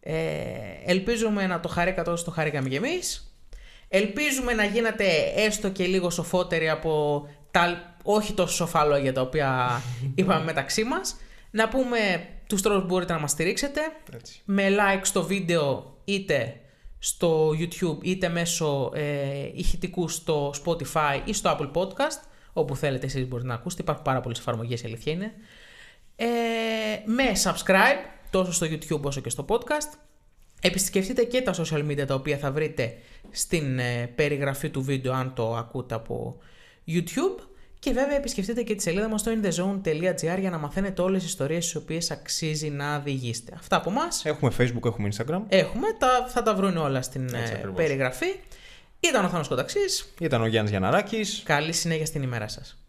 Ε, ελπίζουμε να το χαρήκατε όσο το χαρήκαμε κι εμείς. Ελπίζουμε να γίνατε έστω και λίγο σοφότεροι από τα όχι τόσο σοφά λόγια τα οποία είπαμε μεταξύ μας. Να πούμε τους τρόπους που μπορείτε να μας στηρίξετε Έτσι. με like στο βίντεο είτε στο YouTube είτε μέσω ε, ηχητικού στο Spotify ή στο Apple Podcast όπου θέλετε εσείς μπορείτε να ακούσετε. Υπάρχουν πάρα πολλές εφαρμογές, η αλήθεια είναι. Ε, με subscribe τόσο στο YouTube όσο και στο podcast. Επισκεφτείτε και τα social media τα οποία θα βρείτε στην ε, περιγραφή του βίντεο αν το ακούτε από YouTube. Και βέβαια επισκεφτείτε και τη σελίδα μας στο inthezone.gr για να μαθαίνετε όλες τις ιστορίες στις οποίες αξίζει να οδηγήσετε. Αυτά από μας. Έχουμε Facebook, έχουμε Instagram. Έχουμε, τα, θα τα βρουν όλα στην Έτσι ε, ακριβώς. περιγραφή. Ήταν ο Θάνος Κονταξής. Ήταν ο Γιάννης Γιανναράκης. Καλή συνέχεια στην ημέρα σας.